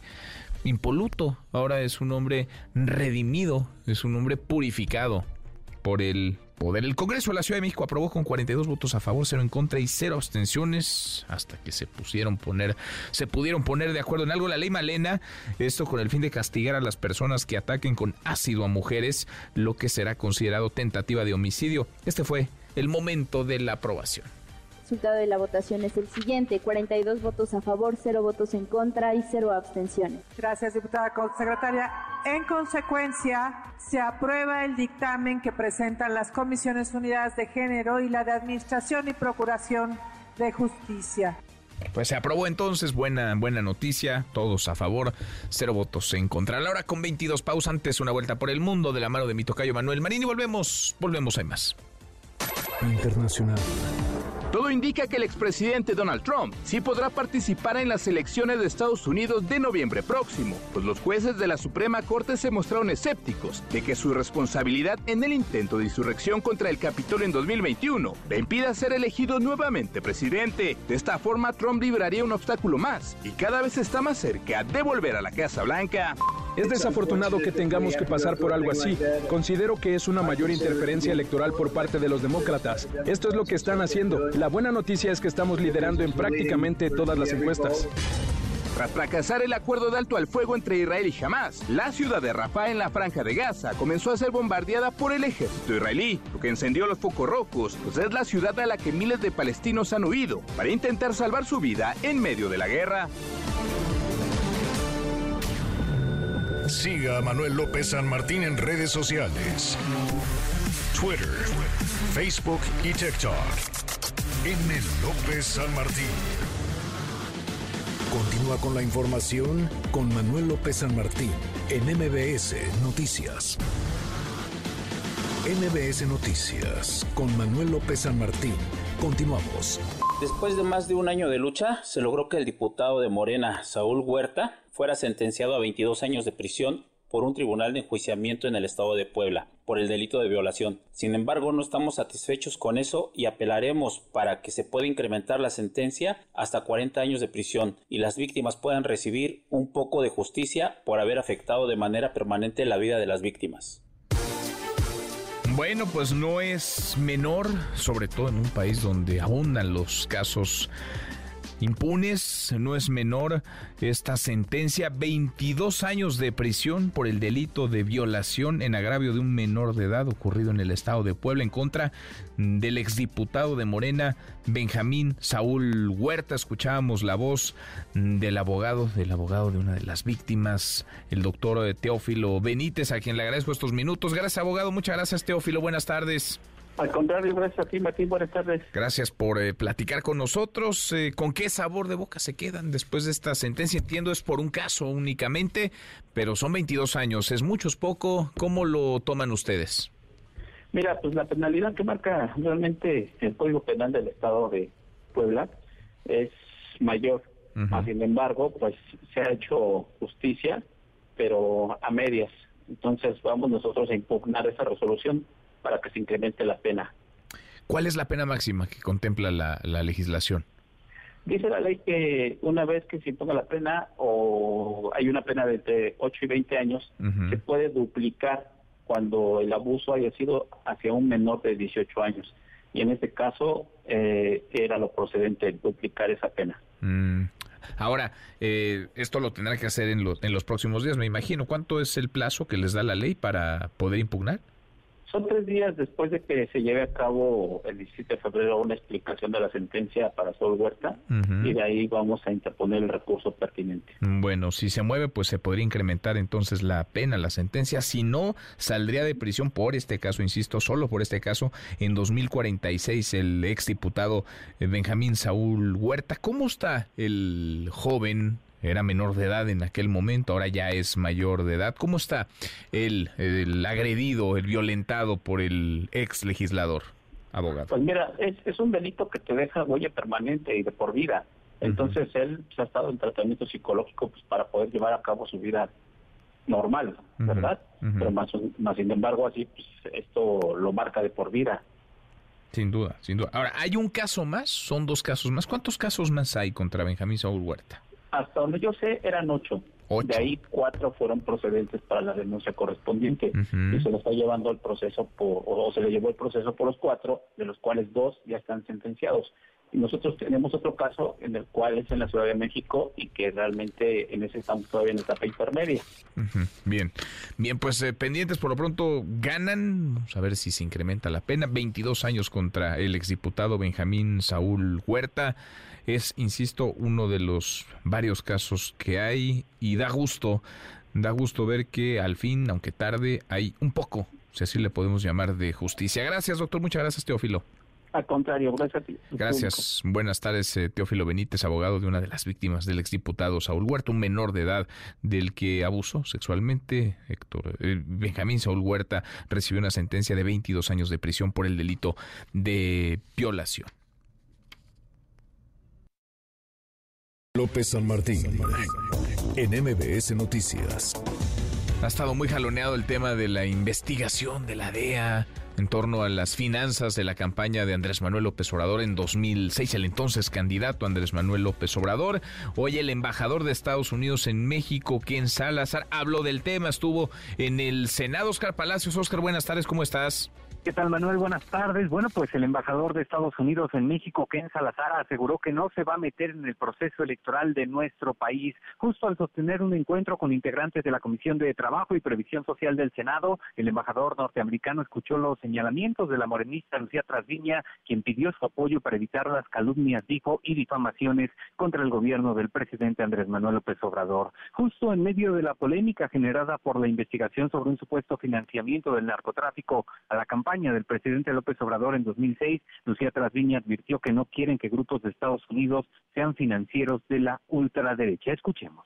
impoluto, ahora es un hombre redimido, es un hombre purificado por el poder. El Congreso de la Ciudad de México aprobó con 42 votos a favor, 0 en contra y 0 abstenciones hasta que se pusieron poner se pudieron poner de acuerdo en algo la ley Malena, esto con el fin de castigar a las personas que ataquen con ácido a mujeres, lo que será considerado tentativa de homicidio. Este fue el momento de la aprobación resultado de la votación es el siguiente, 42 votos a favor, 0 votos en contra y 0 abstenciones. Gracias, diputada secretaria. En consecuencia, se aprueba el dictamen que presentan las Comisiones Unidas de Género y la de Administración y Procuración de Justicia. Pues se aprobó entonces, buena, buena noticia, todos a favor, cero votos en contra. A la hora con 22 pausantes, una vuelta por el mundo de la mano de mi tocayo Manuel Marín y volvemos, volvemos, hay más. Internacional. Todo indica que el expresidente Donald Trump sí podrá participar en las elecciones de Estados Unidos de noviembre próximo, pues los jueces de la Suprema Corte se mostraron escépticos de que su responsabilidad en el intento de insurrección contra el Capitolio en 2021 le impida ser elegido nuevamente presidente. De esta forma, Trump libraría un obstáculo más y cada vez está más cerca de volver a la Casa Blanca. Es desafortunado que tengamos que pasar por algo así. Considero que es una mayor interferencia electoral por parte de los demócratas. Esto es lo que están haciendo. La buena noticia es que estamos liderando en prácticamente todas las encuestas. Tras fracasar el acuerdo de alto al fuego entre Israel y Hamas, la ciudad de Rafah en la franja de Gaza comenzó a ser bombardeada por el ejército israelí, lo que encendió los focos rojos, pues es la ciudad a la que miles de palestinos han huido para intentar salvar su vida en medio de la guerra. Siga a Manuel López San Martín en redes sociales. Twitter, Facebook y TikTok. M. López San Martín. Continúa con la información con Manuel López San Martín en MBS Noticias. MBS Noticias con Manuel López San Martín. Continuamos. Después de más de un año de lucha, se logró que el diputado de Morena, Saúl Huerta, fuera sentenciado a 22 años de prisión por un tribunal de enjuiciamiento en el estado de Puebla por el delito de violación. Sin embargo, no estamos satisfechos con eso y apelaremos para que se pueda incrementar la sentencia hasta 40 años de prisión y las víctimas puedan recibir un poco de justicia por haber afectado de manera permanente la vida de las víctimas. Bueno, pues no es menor, sobre todo en un país donde abundan los casos impunes. No es menor esta sentencia, 22 años de prisión por el delito de violación en agravio de un menor de edad ocurrido en el estado de Puebla en contra del exdiputado de Morena, Benjamín Saúl Huerta. Escuchábamos la voz del abogado, del abogado de una de las víctimas, el doctor Teófilo Benítez, a quien le agradezco estos minutos. Gracias, abogado. Muchas gracias, Teófilo. Buenas tardes. Al contrario, gracias a ti, Martín. Buenas tardes. Gracias por eh, platicar con nosotros. Eh, ¿Con qué sabor de boca se quedan después de esta sentencia? Entiendo, es por un caso únicamente, pero son 22 años. ¿Es mucho, es poco? ¿Cómo lo toman ustedes? Mira, pues la penalidad que marca realmente el Código Penal del Estado de Puebla es mayor. Sin embargo, pues se ha hecho justicia, pero a medias. Entonces vamos nosotros a impugnar esa resolución para que se incremente la pena. ¿Cuál es la pena máxima que contempla la, legislación? Dice la ley que una vez que se imponga la pena o hay una pena de entre 8 y 20 años, se puede duplicar cuando el abuso haya sido hacia un menor de 18 años. Y en este caso eh, era lo procedente duplicar esa pena. Mm. Ahora, eh, esto lo tendrá que hacer en, en los próximos días, me imagino. ¿Cuánto es el plazo que les da la ley para poder impugnar? Son tres días después de que se lleve a cabo el 17 de febrero una explicación de la sentencia para Sol Huerta y de ahí vamos a interponer el recurso pertinente. Bueno, si se mueve, pues se podría incrementar entonces la pena, la sentencia. Si no, saldría de prisión por este caso, insisto, solo por este caso, en 2046 el exdiputado eh, Benjamín Saúl Huerta. ¿Cómo está el joven era menor de edad en aquel momento, ahora ya es mayor de edad. ¿Cómo está el, el agredido, el violentado por el ex legislador, abogado? Pues mira, es, es un delito que te deja huella permanente y de por vida. Entonces él ha estado en tratamiento psicológico pues, para poder llevar a cabo su vida normal, ¿verdad? Pero más, más sin embargo así pues, esto lo marca de por vida. Sin duda, sin duda. Ahora, ¿hay un caso más? ¿Son dos casos más? ¿Cuántos casos más hay contra Benjamín Saúl Huerta? Hasta donde yo sé eran ocho. De ahí cuatro fueron procedentes para la denuncia correspondiente. Y se lo está llevando el proceso por, o se le llevó el proceso por los cuatro, de los cuales dos ya están sentenciados. Y nosotros tenemos otro caso en el cual es en la Ciudad de México y que realmente en ese estamos todavía en etapa intermedia. Bien, bien, pues eh, pendientes por lo pronto ganan, vamos a ver si se incrementa la pena, 22 años contra el exdiputado Benjamín Saúl Huerta es, insisto, uno de los varios casos que hay y da gusto, da gusto ver que al fin, aunque tarde, hay un poco, si así le podemos llamar, de justicia. Gracias, doctor. Muchas gracias, Teófilo. Al contrario, gracias a ti. Gracias. Buenas tardes, eh, Teófilo Benítez, abogado de una de las víctimas del exdiputado Saúl Huerta, un menor de edad del que abusó sexualmente. Héctor eh, Benjamín Saúl Huerta recibió una sentencia de 22 años de prisión por el delito de violación. López San Martín en MBS Noticias. Ha estado muy jaloneado el tema de la investigación de la DEA en torno a las finanzas de la campaña de Andrés Manuel López Obrador en 2006, el entonces candidato Andrés Manuel López Obrador. Hoy el embajador de Estados Unidos en México, Ken Salazar, habló del tema, estuvo en el Senado. Oscar Palacios, Oscar, buenas tardes, ¿cómo estás? ¿Qué tal, Manuel? Buenas tardes. Bueno, pues el embajador de Estados Unidos en México, Ken Salazar, aseguró que no se va a meter en el proceso electoral de nuestro país. Justo al sostener un encuentro con integrantes de la Comisión de Trabajo y Previsión Social del Senado, el embajador norteamericano escuchó los señalamientos de la morenista Lucía Trasviña, quien pidió su apoyo para evitar las calumnias, dijo, y difamaciones contra el gobierno del presidente Andrés Manuel López Obrador. Justo en medio de la polémica generada por la investigación sobre un supuesto financiamiento del narcotráfico a la campaña del presidente López Obrador en 2006, Lucía Trasviña advirtió que no quieren que grupos de Estados Unidos sean financieros de la ultraderecha. Escuchemos.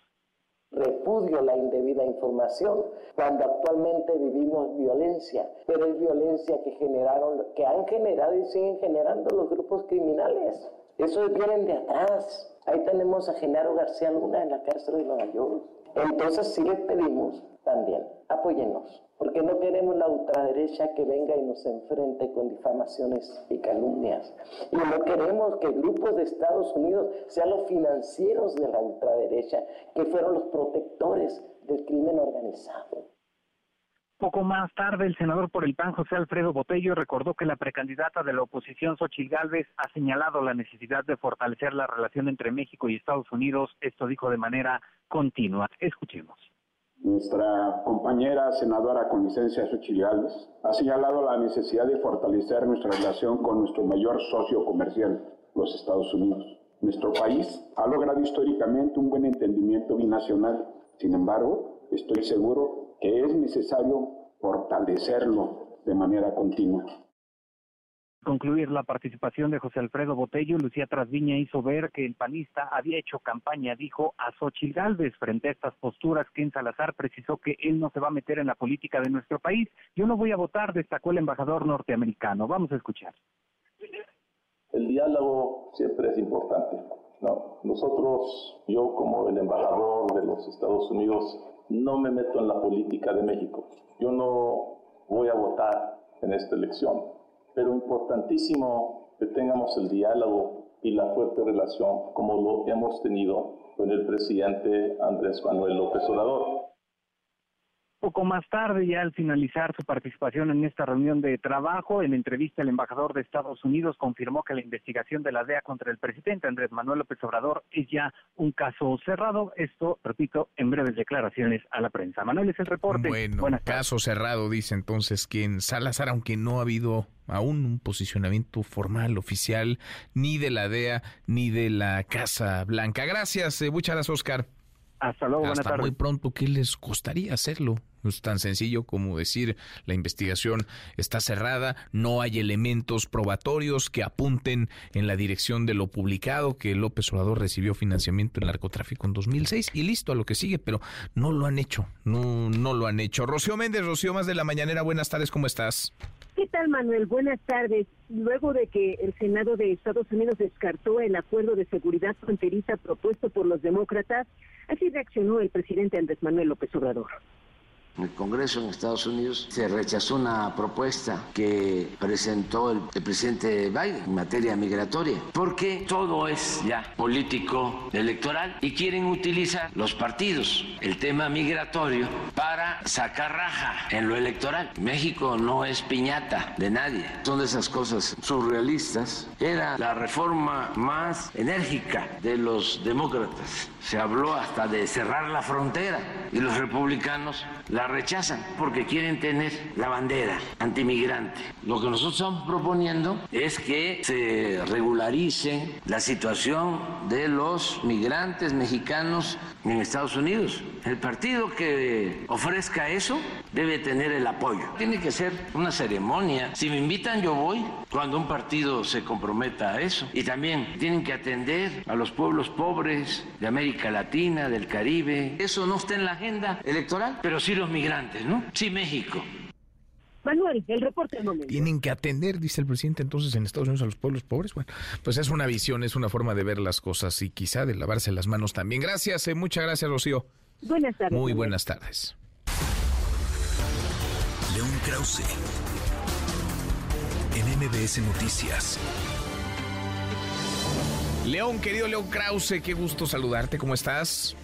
Repudio la indebida información cuando actualmente vivimos violencia, pero es violencia que generaron, que han generado y siguen generando los grupos criminales. Eso vienen de atrás. Ahí tenemos a Genaro García Luna en la cárcel de Nueva York. Entonces sí les pedimos también, apóyennos porque no queremos la ultraderecha que venga y nos enfrente con difamaciones y calumnias. Y no queremos que grupos de Estados Unidos sean los financieros de la ultraderecha, que fueron los protectores del crimen organizado. Poco más tarde, el senador por el PAN, José Alfredo Botello, recordó que la precandidata de la oposición, Xochitl Gálvez, ha señalado la necesidad de fortalecer la relación entre México y Estados Unidos. Esto dijo de manera continua. Escuchemos. Nuestra compañera senadora con licencia Xochitl ha señalado la necesidad de fortalecer nuestra relación con nuestro mayor socio comercial, los Estados Unidos. Nuestro país ha logrado históricamente un buen entendimiento binacional. Sin embargo, estoy seguro que es necesario fortalecerlo de manera continua concluir la participación de José Alfredo Botello, Lucía Trasviña hizo ver que el panista había hecho campaña, dijo a Xochitl Galvez. Frente a estas posturas, Ken Salazar precisó que él no se va a meter en la política de nuestro país. Yo no voy a votar, destacó el embajador norteamericano. Vamos a escuchar. El diálogo siempre es importante. No, nosotros, yo como el embajador de los Estados Unidos, no me meto en la política de México. Yo no voy a votar en esta elección pero importantísimo que tengamos el diálogo y la fuerte relación como lo hemos tenido con el presidente Andrés Manuel López Obrador. Poco más tarde, ya al finalizar su participación en esta reunión de trabajo, en entrevista el embajador de Estados Unidos confirmó que la investigación de la DEA contra el presidente Andrés Manuel López Obrador es ya un caso cerrado. Esto, repito, en breves declaraciones a la prensa. Manuel es el reporte. Bueno, caso cerrado, dice entonces quien Salazar, aunque no ha habido aún un posicionamiento formal, oficial, ni de la DEA ni de la Casa Blanca. Gracias, eh, muchas gracias, Oscar. Hasta luego, buenas Hasta muy pronto, ¿qué les costaría hacerlo? No es tan sencillo como decir la investigación está cerrada, no hay elementos probatorios que apunten en la dirección de lo publicado, que López Obrador recibió financiamiento en narcotráfico en 2006 y listo a lo que sigue, pero no lo han hecho, no, no lo han hecho. Rocío Méndez, Rocío más de la mañanera, buenas tardes, ¿cómo estás? ¿Qué tal, Manuel? Buenas tardes. Luego de que el Senado de Estados Unidos descartó el acuerdo de seguridad fronteriza propuesto por los demócratas, así reaccionó el presidente Andrés Manuel López Obrador. En el Congreso en Estados Unidos se rechazó una propuesta que presentó el, presidente Biden en materia migratoria, porque todo es ya político electoral y quieren utilizar los partidos el tema migratorio para sacar raja en lo electoral. México no es piñata de nadie, son de esas cosas surrealistas. Era la reforma más enérgica de los demócratas. Se habló hasta de cerrar la frontera y los republicanos la rechazan porque quieren tener la bandera antimigrante. Lo que nosotros estamos proponiendo es que se regularice la situación de los migrantes mexicanos en Estados Unidos. El partido que ofrezca eso debe tener el apoyo. Tiene que ser una ceremonia. Si me invitan, yo voy cuando un partido se comprometa a eso. Y también tienen que atender a los pueblos pobres de América Latina, del Caribe. Eso no está en la agenda electoral, pero sí los migrantes, ¿no? Sí México. Manuel, el reporte del momento. Tienen que atender, dice el presidente, entonces en Estados Unidos a los pueblos pobres. Bueno, pues es una visión, es una forma de ver las cosas y quizá de lavarse las manos también. Gracias, eh, muchas gracias, Rocío. Buenas tardes. Muy buenas tardes. León Krause, en MBS Noticias. León, querido León Krause, qué gusto saludarte, ¿cómo estás?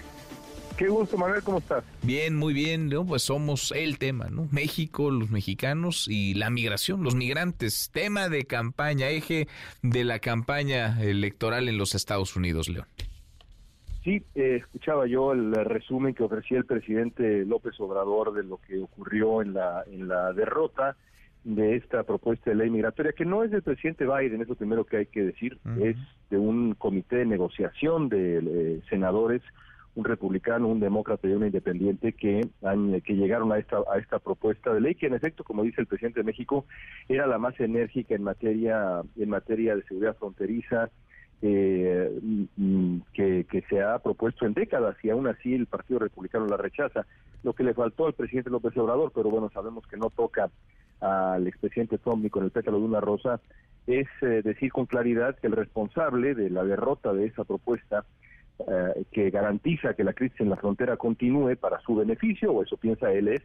Qué gusto, Manuel, ¿cómo estás? Bien, muy bien, ¿no? Pues somos el tema, ¿no? México, los mexicanos y la migración, los migrantes, tema de campaña, eje de la campaña electoral en los Estados Unidos, León. Sí, eh, escuchaba yo el resumen que ofrecía el presidente López Obrador de lo que ocurrió en la, en la derrota de esta propuesta de ley migratoria, que no es del presidente Biden, es lo primero que hay que decir, es de un comité de negociación de eh, senadores un republicano, un demócrata y un independiente que que llegaron a esta a esta propuesta de ley que en efecto, como dice el presidente de México, era la más enérgica en materia en materia de seguridad fronteriza eh, mm, que, que se ha propuesto en décadas y aún así el Partido Republicano la rechaza. Lo que le faltó al presidente López Obrador, pero bueno, sabemos que no toca al expresidente Trump ni con el pétalo de una rosa, es eh, decir con claridad que el responsable de la derrota de esa propuesta eh, que garantiza que la crisis en la frontera continúe para su beneficio, o eso piensa él, es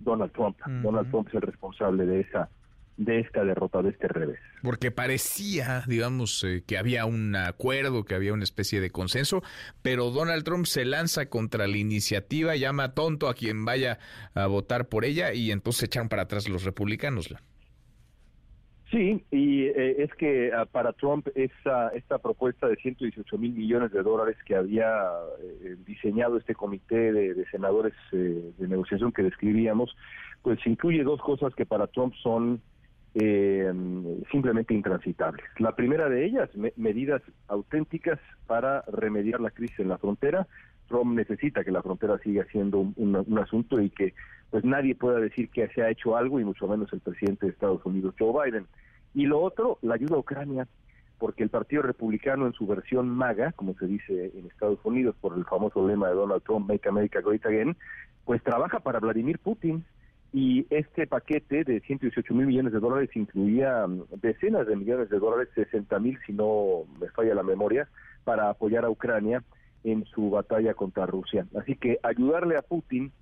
Donald Trump. Donald Trump es el responsable de esa de esta derrota, de este revés. Porque parecía, digamos, eh, que había un acuerdo, que había una especie de consenso, pero Donald Trump se lanza contra la iniciativa, llama tonto a quien vaya a votar por ella y entonces echan para atrás los republicanos. Sí, y eh, es que ah, para Trump esa, esta propuesta de 118 mil millones de dólares que había eh, diseñado este comité de, senadores eh, de negociación que describíamos, pues incluye dos cosas que para Trump son simplemente intransitables. La primera de ellas, medidas auténticas para remediar la crisis en la frontera. Trump necesita que la frontera siga siendo un asunto y que pues nadie pueda decir que se ha hecho algo y mucho menos el presidente de Estados Unidos, Joe Biden. Y lo otro, la ayuda a Ucrania, porque el Partido Republicano en su versión MAGA, como se dice en Estados Unidos por el famoso lema de Donald Trump, Make America Great Again, pues trabaja para Vladimir Putin. Y este paquete de 118 mil millones de dólares incluía mm, decenas de millones de dólares, 60 mil si no me falla la memoria, para apoyar a Ucrania en su batalla contra Rusia. Así que ayudarle a Putin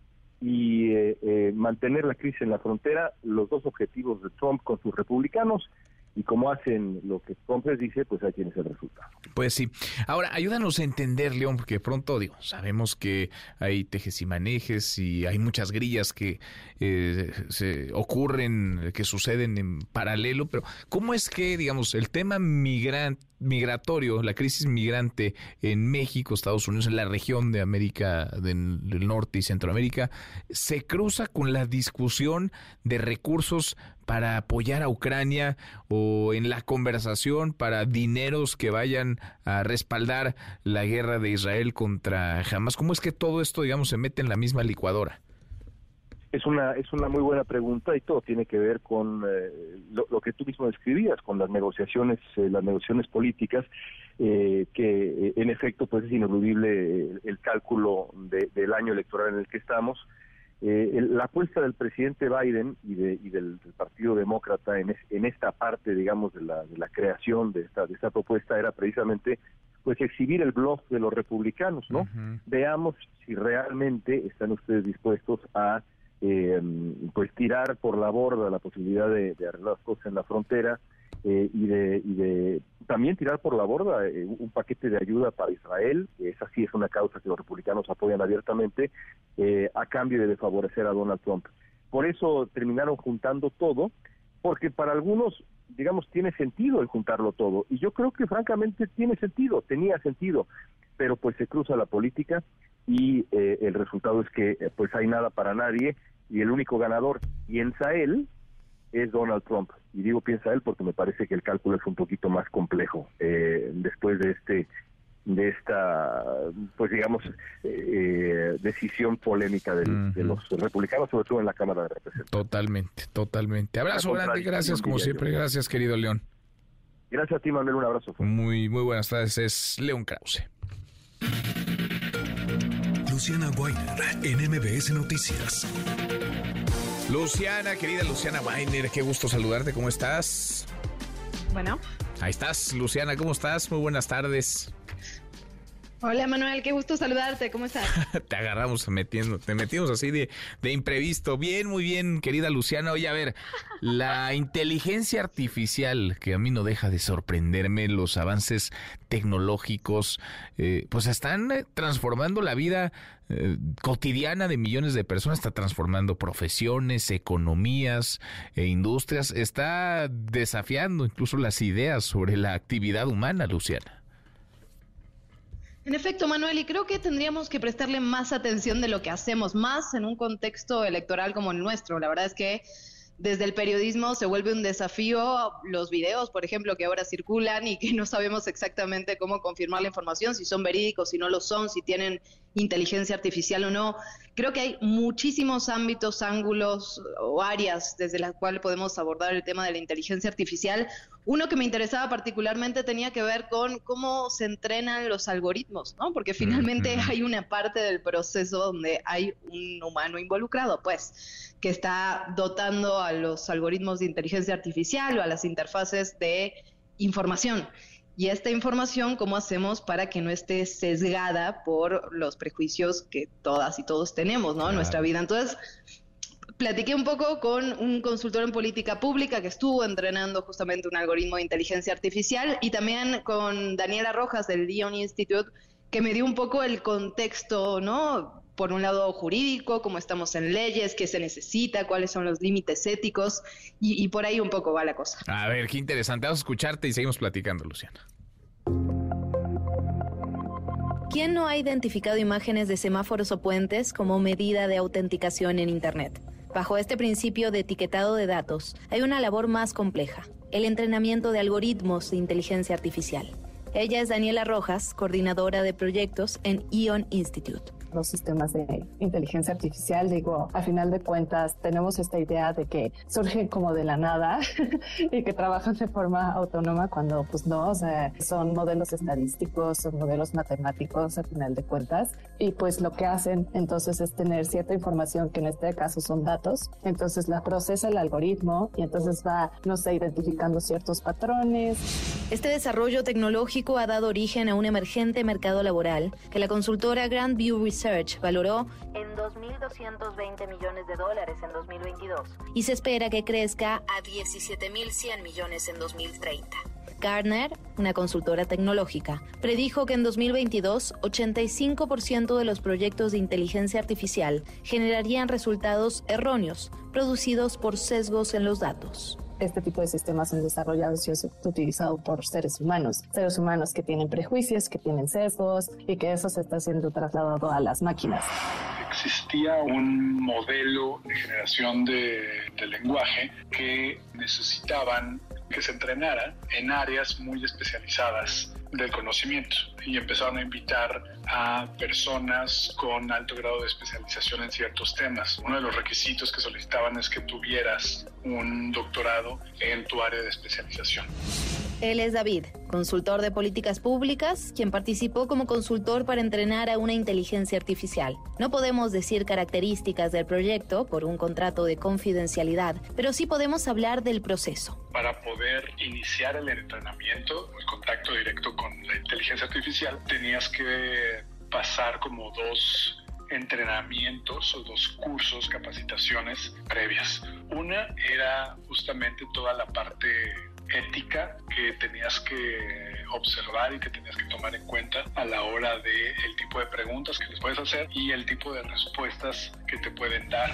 y eh, eh, mantener la crisis en la frontera, los dos objetivos de Trump con sus republicanos y como hacen lo que Trump les dice, pues ahí tienes el resultado. Pues sí. Ahora, ayúdanos a entender, León, porque pronto, digo, sabemos que hay tejes y manejes y hay muchas grillas que eh, se ocurren, que suceden en paralelo, pero ¿cómo es que, digamos, el tema migrante migratorio, la crisis migrante en México, Estados Unidos, en la región de América del Norte y Centroamérica, se cruza con la discusión de recursos para apoyar a Ucrania o en la conversación para dineros que vayan a respaldar la guerra de Israel contra Hamas. ¿Cómo es que todo esto, digamos, se mete en la misma licuadora? Es una, es una muy buena pregunta y todo tiene que ver con eh, lo, que tú mismo describías, con las negociaciones, eh, las negociaciones políticas, eh, que en efecto pues es ineludible el, cálculo del año electoral en el que estamos. la apuesta del presidente Biden y, de, y del, Partido Demócrata en, en esta parte, digamos, de la, de la creación de esta, de esta propuesta era precisamente pues exhibir el blog de los republicanos, ¿no? Veamos si realmente están ustedes dispuestos a eh, pues tirar por la borda la posibilidad de, arreglar las cosas en la frontera eh, y, de, y de también tirar por la borda eh, un paquete de ayuda para Israel, esa sí es una causa que los republicanos apoyan abiertamente, eh, a cambio de favorecer a Donald Trump. Por eso terminaron juntando todo, porque para algunos, digamos, tiene sentido el juntarlo todo, y yo creo que francamente tiene sentido, tenía sentido, pero pues se cruza la política y el resultado es que pues hay nada para nadie y el único ganador piensa él es Donald Trump. Y digo piensa él porque me parece que el cálculo es un poquito más complejo eh, después de este de esta, pues digamos, eh, decisión polémica de, los republicanos, sobre todo en la Cámara de Representantes. Totalmente, totalmente. Abrazo grande, gracias como siempre, gracias querido León. Gracias a ti, Manuel, un abrazo. Muy, muy buenas tardes, es León Krause. Luciana Weiner en MBS Noticias. Luciana, querida Luciana Weiner, qué gusto saludarte, ¿cómo estás? Bueno. Ahí estás, Luciana, ¿cómo estás? Muy buenas tardes. Hola Manuel, qué gusto saludarte, ¿cómo estás? te agarramos metiendo, te metimos así de, de imprevisto. Bien, muy bien, querida Luciana. Oye, a ver, la inteligencia artificial, que a mí no deja de sorprenderme, los avances tecnológicos, eh, pues están eh, transformando la vida eh, cotidiana de millones de personas, está transformando profesiones, economías e industrias, está desafiando incluso las ideas sobre la actividad humana, Luciana. En efecto, Manuel, y creo que tendríamos que prestarle más atención de lo que hacemos, más en un contexto electoral como el nuestro. La verdad es que desde el periodismo se vuelve un desafío los videos, por ejemplo, que ahora circulan y que no sabemos exactamente cómo confirmar la información, si son verídicos, si no lo son, si tienen inteligencia artificial o no. Creo que hay muchísimos ámbitos, ángulos o áreas desde las cuales podemos abordar el tema de la inteligencia artificial. Uno que me interesaba particularmente tenía que ver con cómo se entrenan los algoritmos, ¿no? Porque finalmente hay una parte del proceso donde hay un humano involucrado, pues, que está dotando a los algoritmos de inteligencia artificial o a las interfaces de información. Y esta información, ¿cómo hacemos para que no esté sesgada por los prejuicios que todas y todos tenemos, ¿no? En nuestra vida. Entonces, platiqué un poco con un consultor en política pública que estuvo entrenando justamente un algoritmo de inteligencia artificial y también con Daniela Rojas del Lyon Institute, que me dio un poco el contexto, ¿no? Por un lado jurídico, cómo estamos en leyes, qué se necesita, cuáles son los límites éticos y, y por ahí un poco va la cosa. A ver, qué interesante. Vamos a escucharte y seguimos platicando, Luciana. ¿Quién no ha identificado imágenes de semáforos o puentes como medida de autenticación en Internet? Bajo este principio de etiquetado de datos, hay una labor más compleja, el entrenamiento de algoritmos de inteligencia artificial. Ella es Daniela Rojas, coordinadora de proyectos en Ion Institute los sistemas de inteligencia artificial, digo, a final de cuentas tenemos esta idea de que surgen como de la nada y que trabajan de forma autónoma cuando pues no, o sea, son modelos estadísticos, son modelos matemáticos a final de cuentas. Y pues lo que hacen entonces es tener cierta información que en este caso son datos, entonces la procesa el algoritmo y entonces va, no sé, identificando ciertos patrones. Este desarrollo tecnológico ha dado origen a un emergente mercado laboral que la consultora Grand View Research Research valoró en 2.220 millones de dólares en 2022 y se espera que crezca a 17.100 millones en 2030. Gartner, una consultora tecnológica, predijo que en 2022 85% de los proyectos de inteligencia artificial generarían resultados erróneos, producidos por sesgos en los datos este tipo de sistemas son desarrollados y es utilizado por seres humanos, seres humanos que tienen prejuicios, que tienen sesgos y que eso se está siendo trasladado a las máquinas. Existía un modelo de generación de, de lenguaje que necesitaban que se entrenara en áreas muy especializadas del conocimiento y empezaron a invitar a personas con alto grado de especialización en ciertos temas. Uno de los requisitos que solicitaban es que tuvieras un doctorado en tu área de especialización. Él es David, consultor de políticas públicas, quien participó como consultor para entrenar a una inteligencia artificial. No podemos decir características del proyecto por un contrato de confidencialidad, pero sí podemos hablar del proceso. Para poder iniciar el entrenamiento, el contacto directo con la inteligencia artificial, tenías que pasar como dos entrenamientos o dos cursos, capacitaciones previas. Una era justamente toda la parte ética que tenías que observar y que tenías que tomar en cuenta a la hora de el tipo de preguntas que les puedes hacer y el tipo de respuestas que te pueden dar.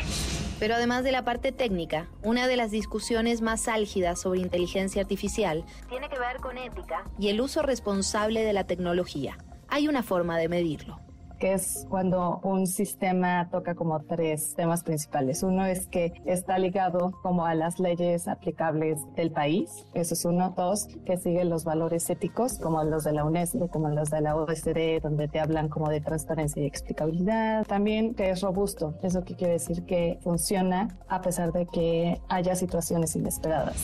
Pero además de la parte técnica, una de las discusiones más álgidas sobre inteligencia artificial tiene que ver con ética y el uso responsable de la tecnología. Hay una forma de medirlo que es cuando un sistema toca como tres temas principales. Uno es que está ligado como a las leyes aplicables del país, eso es uno. Dos, que sigue los valores éticos como los de la UNESCO, como los de la OSD, donde te hablan como de transparencia y explicabilidad. También que es robusto, eso que quiere decir que funciona a pesar de que haya situaciones inesperadas.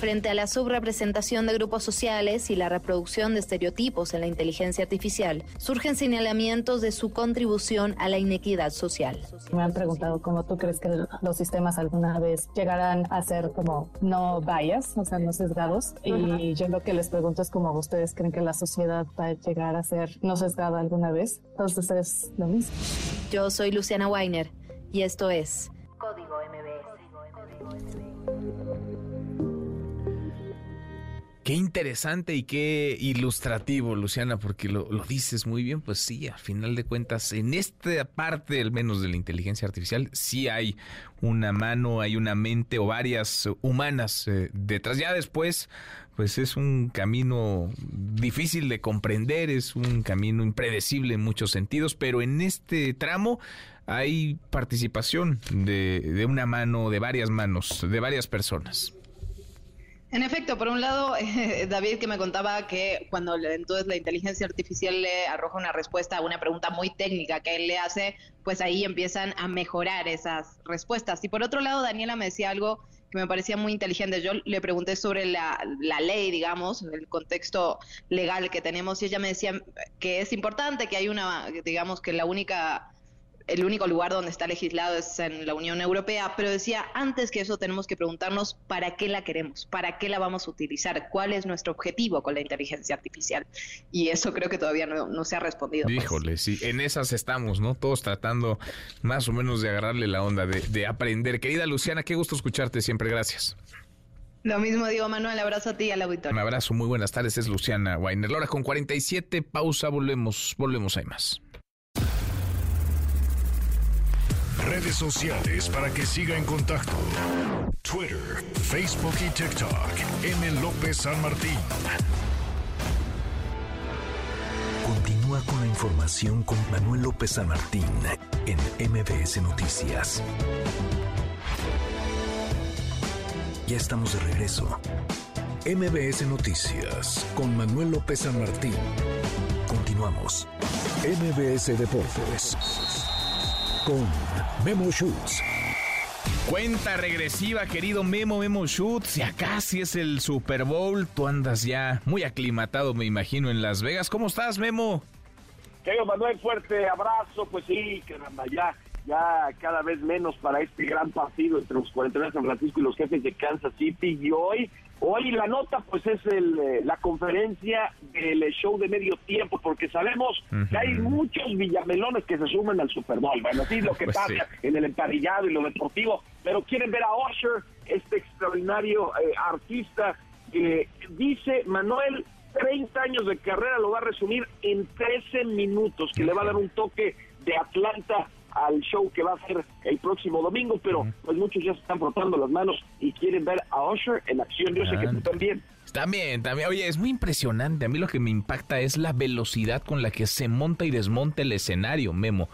Frente a la subrepresentación de grupos sociales y la reproducción de estereotipos en la inteligencia artificial, surgen señalamientos de su contribución a la inequidad social. Me han preguntado cómo tú crees que los sistemas alguna vez llegarán a ser como no bias, o sea, no sesgados. Y yo lo que les pregunto es cómo ustedes creen que la sociedad va a llegar a ser no sesgada alguna vez. Entonces es lo mismo. Yo soy Luciana Weiner y esto es Código MBS. Qué interesante y qué ilustrativo, Luciana, porque lo, dices muy bien, pues sí, a final de cuentas, en esta parte, al menos de la inteligencia artificial, sí hay una mano, hay una mente o varias humanas eh, detrás. Ya después, pues es un camino difícil de comprender, es un camino impredecible en muchos sentidos, pero en este tramo hay participación de, de una mano, de varias manos, de varias personas. En efecto, por un lado, David que me contaba que cuando entonces la inteligencia artificial le arroja una respuesta a una pregunta muy técnica que él le hace, pues ahí empiezan a mejorar esas respuestas. Y por otro lado, Daniela me decía algo que me parecía muy inteligente. Yo le pregunté sobre la, la ley, digamos, el contexto legal que tenemos y ella me decía que es importante que hay una, digamos, que la única el único lugar donde está legislado es en la Unión Europea, pero decía, antes que eso tenemos que preguntarnos para qué la queremos, para qué la vamos a utilizar, cuál es nuestro objetivo con la inteligencia artificial. Y eso creo que todavía no, se ha respondido. Pues. Híjole, sí, en esas estamos, ¿no? Todos tratando más o menos de agarrarle la onda, de, de aprender. Querida Luciana, qué gusto escucharte siempre, gracias. Lo mismo digo, Manuel, abrazo a ti y al auditorio. Un abrazo, muy buenas tardes, es Luciana Weiner. Ahora con 47, pausa, volvemos, volvemos, hay más. Redes sociales para que siga en contacto: Twitter, Facebook y TikTok. M. López San Martín. Continúa con la información con Manuel López San Martín en MBS Noticias. Ya estamos de regreso. MBS Noticias con Manuel López San Martín. Continuamos. MBS Deportes con Memo Schutz. Cuenta regresiva, querido Memo, Memo Schutz. Ya casi es el Super Bowl. Tú andas ya muy aclimatado, me imagino, en Las Vegas. ¿Cómo estás, Memo? Querido Manuel, fuerte abrazo. Pues sí, caramba, ya, ya cada vez menos para este gran partido entre los 49 de San Francisco y los jefes de Kansas City. Y hoy Hoy la nota pues es el, eh, la conferencia del show de medio tiempo porque sabemos que hay muchos villamelones que se suman al Super Bowl. Bueno, es lo que pues pasa en el emparillado y lo deportivo, pero quieren ver a Usher, este extraordinario eh, artista que dice Manuel 30 años de carrera lo va a resumir en 13 minutos, que le va a dar un toque de Atlanta al show que va a ser el próximo domingo, pero pues muchos ya se están frotando las manos y quieren ver a Usher en acción. Yo sé que tú también. También, también. Oye, es muy impresionante. A mí lo que me impacta es la velocidad con la que se monta y desmonta el escenario, Memo.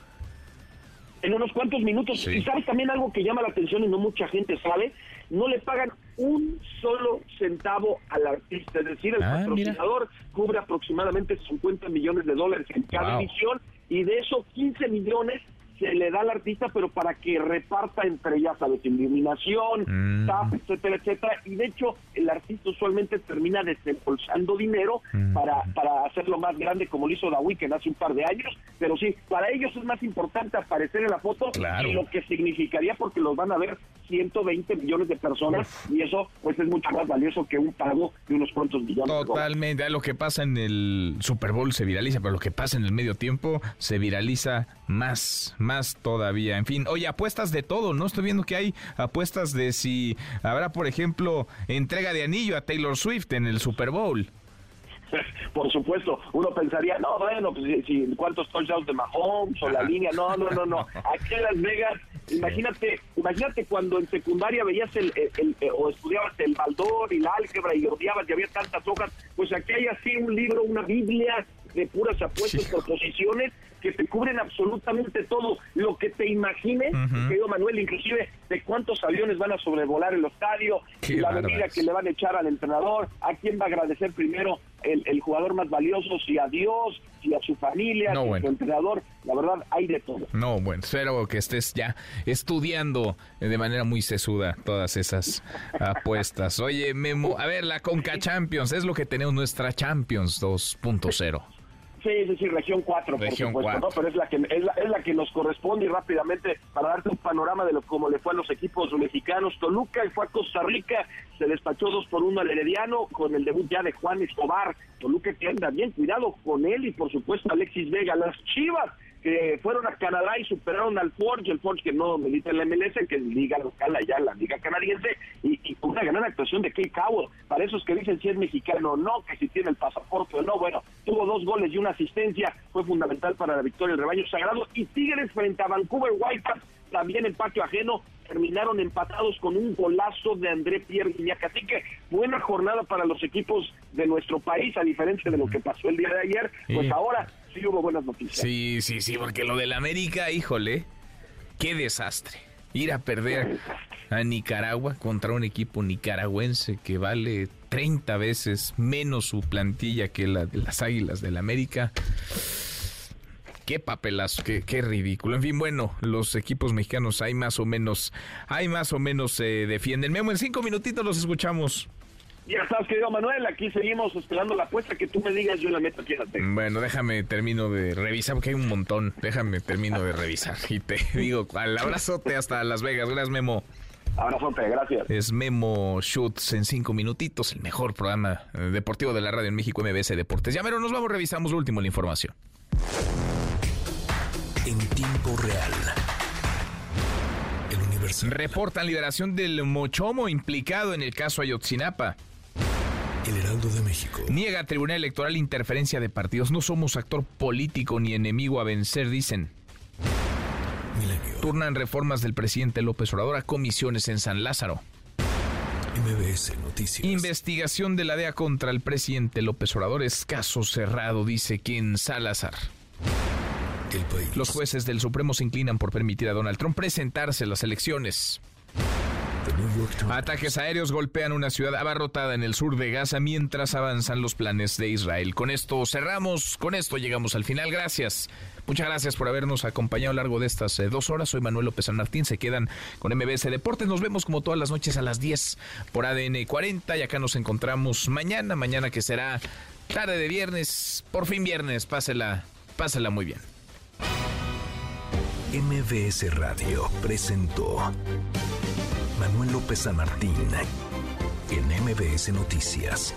En unos cuantos minutos. Y sabes también algo que llama la atención y no mucha gente sabe, no le pagan un solo centavo al artista. Es decir, el ah, patrocinador cubre aproximadamente 50 millones de dólares en cada emisión y de eso 15 millones se le da al artista, pero para que reparta entre ya sabes, iluminación, mm. etcétera, etcétera. Y de hecho, el artista usualmente termina desembolsando dinero mm. para, para hacerlo más grande, como lo hizo The Weeknd hace un par de años. Pero sí, para ellos es más importante aparecer en la foto y lo que significaría porque los van a ver 120 millones de personas y eso pues es mucho más valioso que un pago de unos cuantos millones. Totalmente, lo que pasa en el Super Bowl se viraliza, pero lo que pasa en el medio tiempo se viraliza más más todavía. En fin, oye, apuestas de todo, ¿no? Estoy viendo que hay apuestas de si habrá, por ejemplo, entrega de anillo a Taylor Swift en el Super Bowl. Por supuesto, uno pensaría, no, bueno, pues si, cuántos touchdowns de Mahomes o la línea, no, no, no, no. Aquí en Las Vegas, imagínate, imagínate cuando en secundaria veías el, o estudiabas el baldor y la álgebra y odiabas y había tantas hojas, pues aquí hay así un libro, una Biblia de puras apuestas por posiciones que te cubren absolutamente todo. Lo que te imagines, querido Manuel, inclusive de cuántos aviones van a sobrevolar el estadio, la medida que le van a echar al entrenador, a quién va a agradecer primero el, jugador más valioso, si a Dios, si a su familia, si a su entrenador, la verdad hay de todo. No, bueno, espero que estés ya estudiando de manera muy sesuda todas esas apuestas. Oye, Memo, a ver, la Conca Champions, es lo que tenemos nuestra Champions 2.0. Sí, es decir, región 4, por supuesto, ¿no? Pero es la, que, es la, es, la, que nos corresponde y rápidamente para darte un panorama de lo cómo le fue a los equipos mexicanos. Toluca fue a Costa Rica, se despachó dos por uno al Herediano con el debut ya de Juan Escobar. Toluca que anda bien, cuidado con él y por supuesto Alexis Vega. Las Chivas que fueron a Canadá y superaron al Forge, el Forge que no milita en la MLS, que es liga local allá, la liga canadiense, y, una gran actuación de Kate Cowell, para esos que dicen si es mexicano o no, que si tiene el pasaporte o no, bueno, tuvo dos goles y una asistencia, fue fundamental para la victoria del rebaño sagrado, y Tigres frente a Vancouver Whitecaps, también en patio ajeno, terminaron empatados con un golazo de André Pierre Guignac. Así que buena jornada para los equipos de nuestro país, a diferencia de lo que pasó el día de ayer. Pues ahora sí hubo buenas noticias. Sí, sí, sí, porque lo del América, híjole, qué desastre. Ir a perder a Nicaragua contra un equipo nicaragüense que vale 30 veces menos su plantilla que la de las Águilas del América. Qué papelazo, qué, qué, ridículo. En fin, bueno, los equipos mexicanos hay más o menos, hay más o menos se eh, defienden. Memo, en cinco minutitos los escuchamos. Ya estás, querido Manuel, aquí seguimos esperando la apuesta que tú me digas, yo la meto aquí en Bueno, déjame termino de revisar, porque hay un montón. Déjame termino de revisar. Y te digo, al abrazote hasta Las Vegas. Gracias, Memo. Abrazote, gracias. Es Memo Schutz en cinco minutitos, el mejor programa eh, deportivo de la radio en México, MBS Deportes. Ya, pero nos vamos, revisamos lo último la información en tiempo real. El. Reportan liberación del Mochomo implicado en el caso Ayotzinapa. El Heraldo de México. Niega Tribunal Electoral interferencia de partidos. No somos actor político ni enemigo a vencer, dicen. Milenio. Turnan reformas del presidente López Obrador a comisiones en San Lázaro. MBS Noticias. Investigación de la DEA contra el presidente López Obrador es caso cerrado, dice quien Salazar. Los jueces del Supremo se inclinan por permitir a Donald Trump presentarse a las elecciones. Ataques aéreos golpean una ciudad abarrotada en el sur de Gaza mientras avanzan los planes de Israel. Con esto cerramos, con esto llegamos al final. Gracias. Muchas gracias por habernos acompañado a lo largo de estas eh, dos horas. Soy Manuel López San Martín. Se quedan con MBS Deportes. Nos vemos como todas las noches a las 10 por ADN 40. Y acá nos encontramos mañana. Mañana que será tarde de viernes. Por fin viernes. Pásela, pásela muy bien. MBS Radio presentó Manuel López San Martín en MBS Noticias.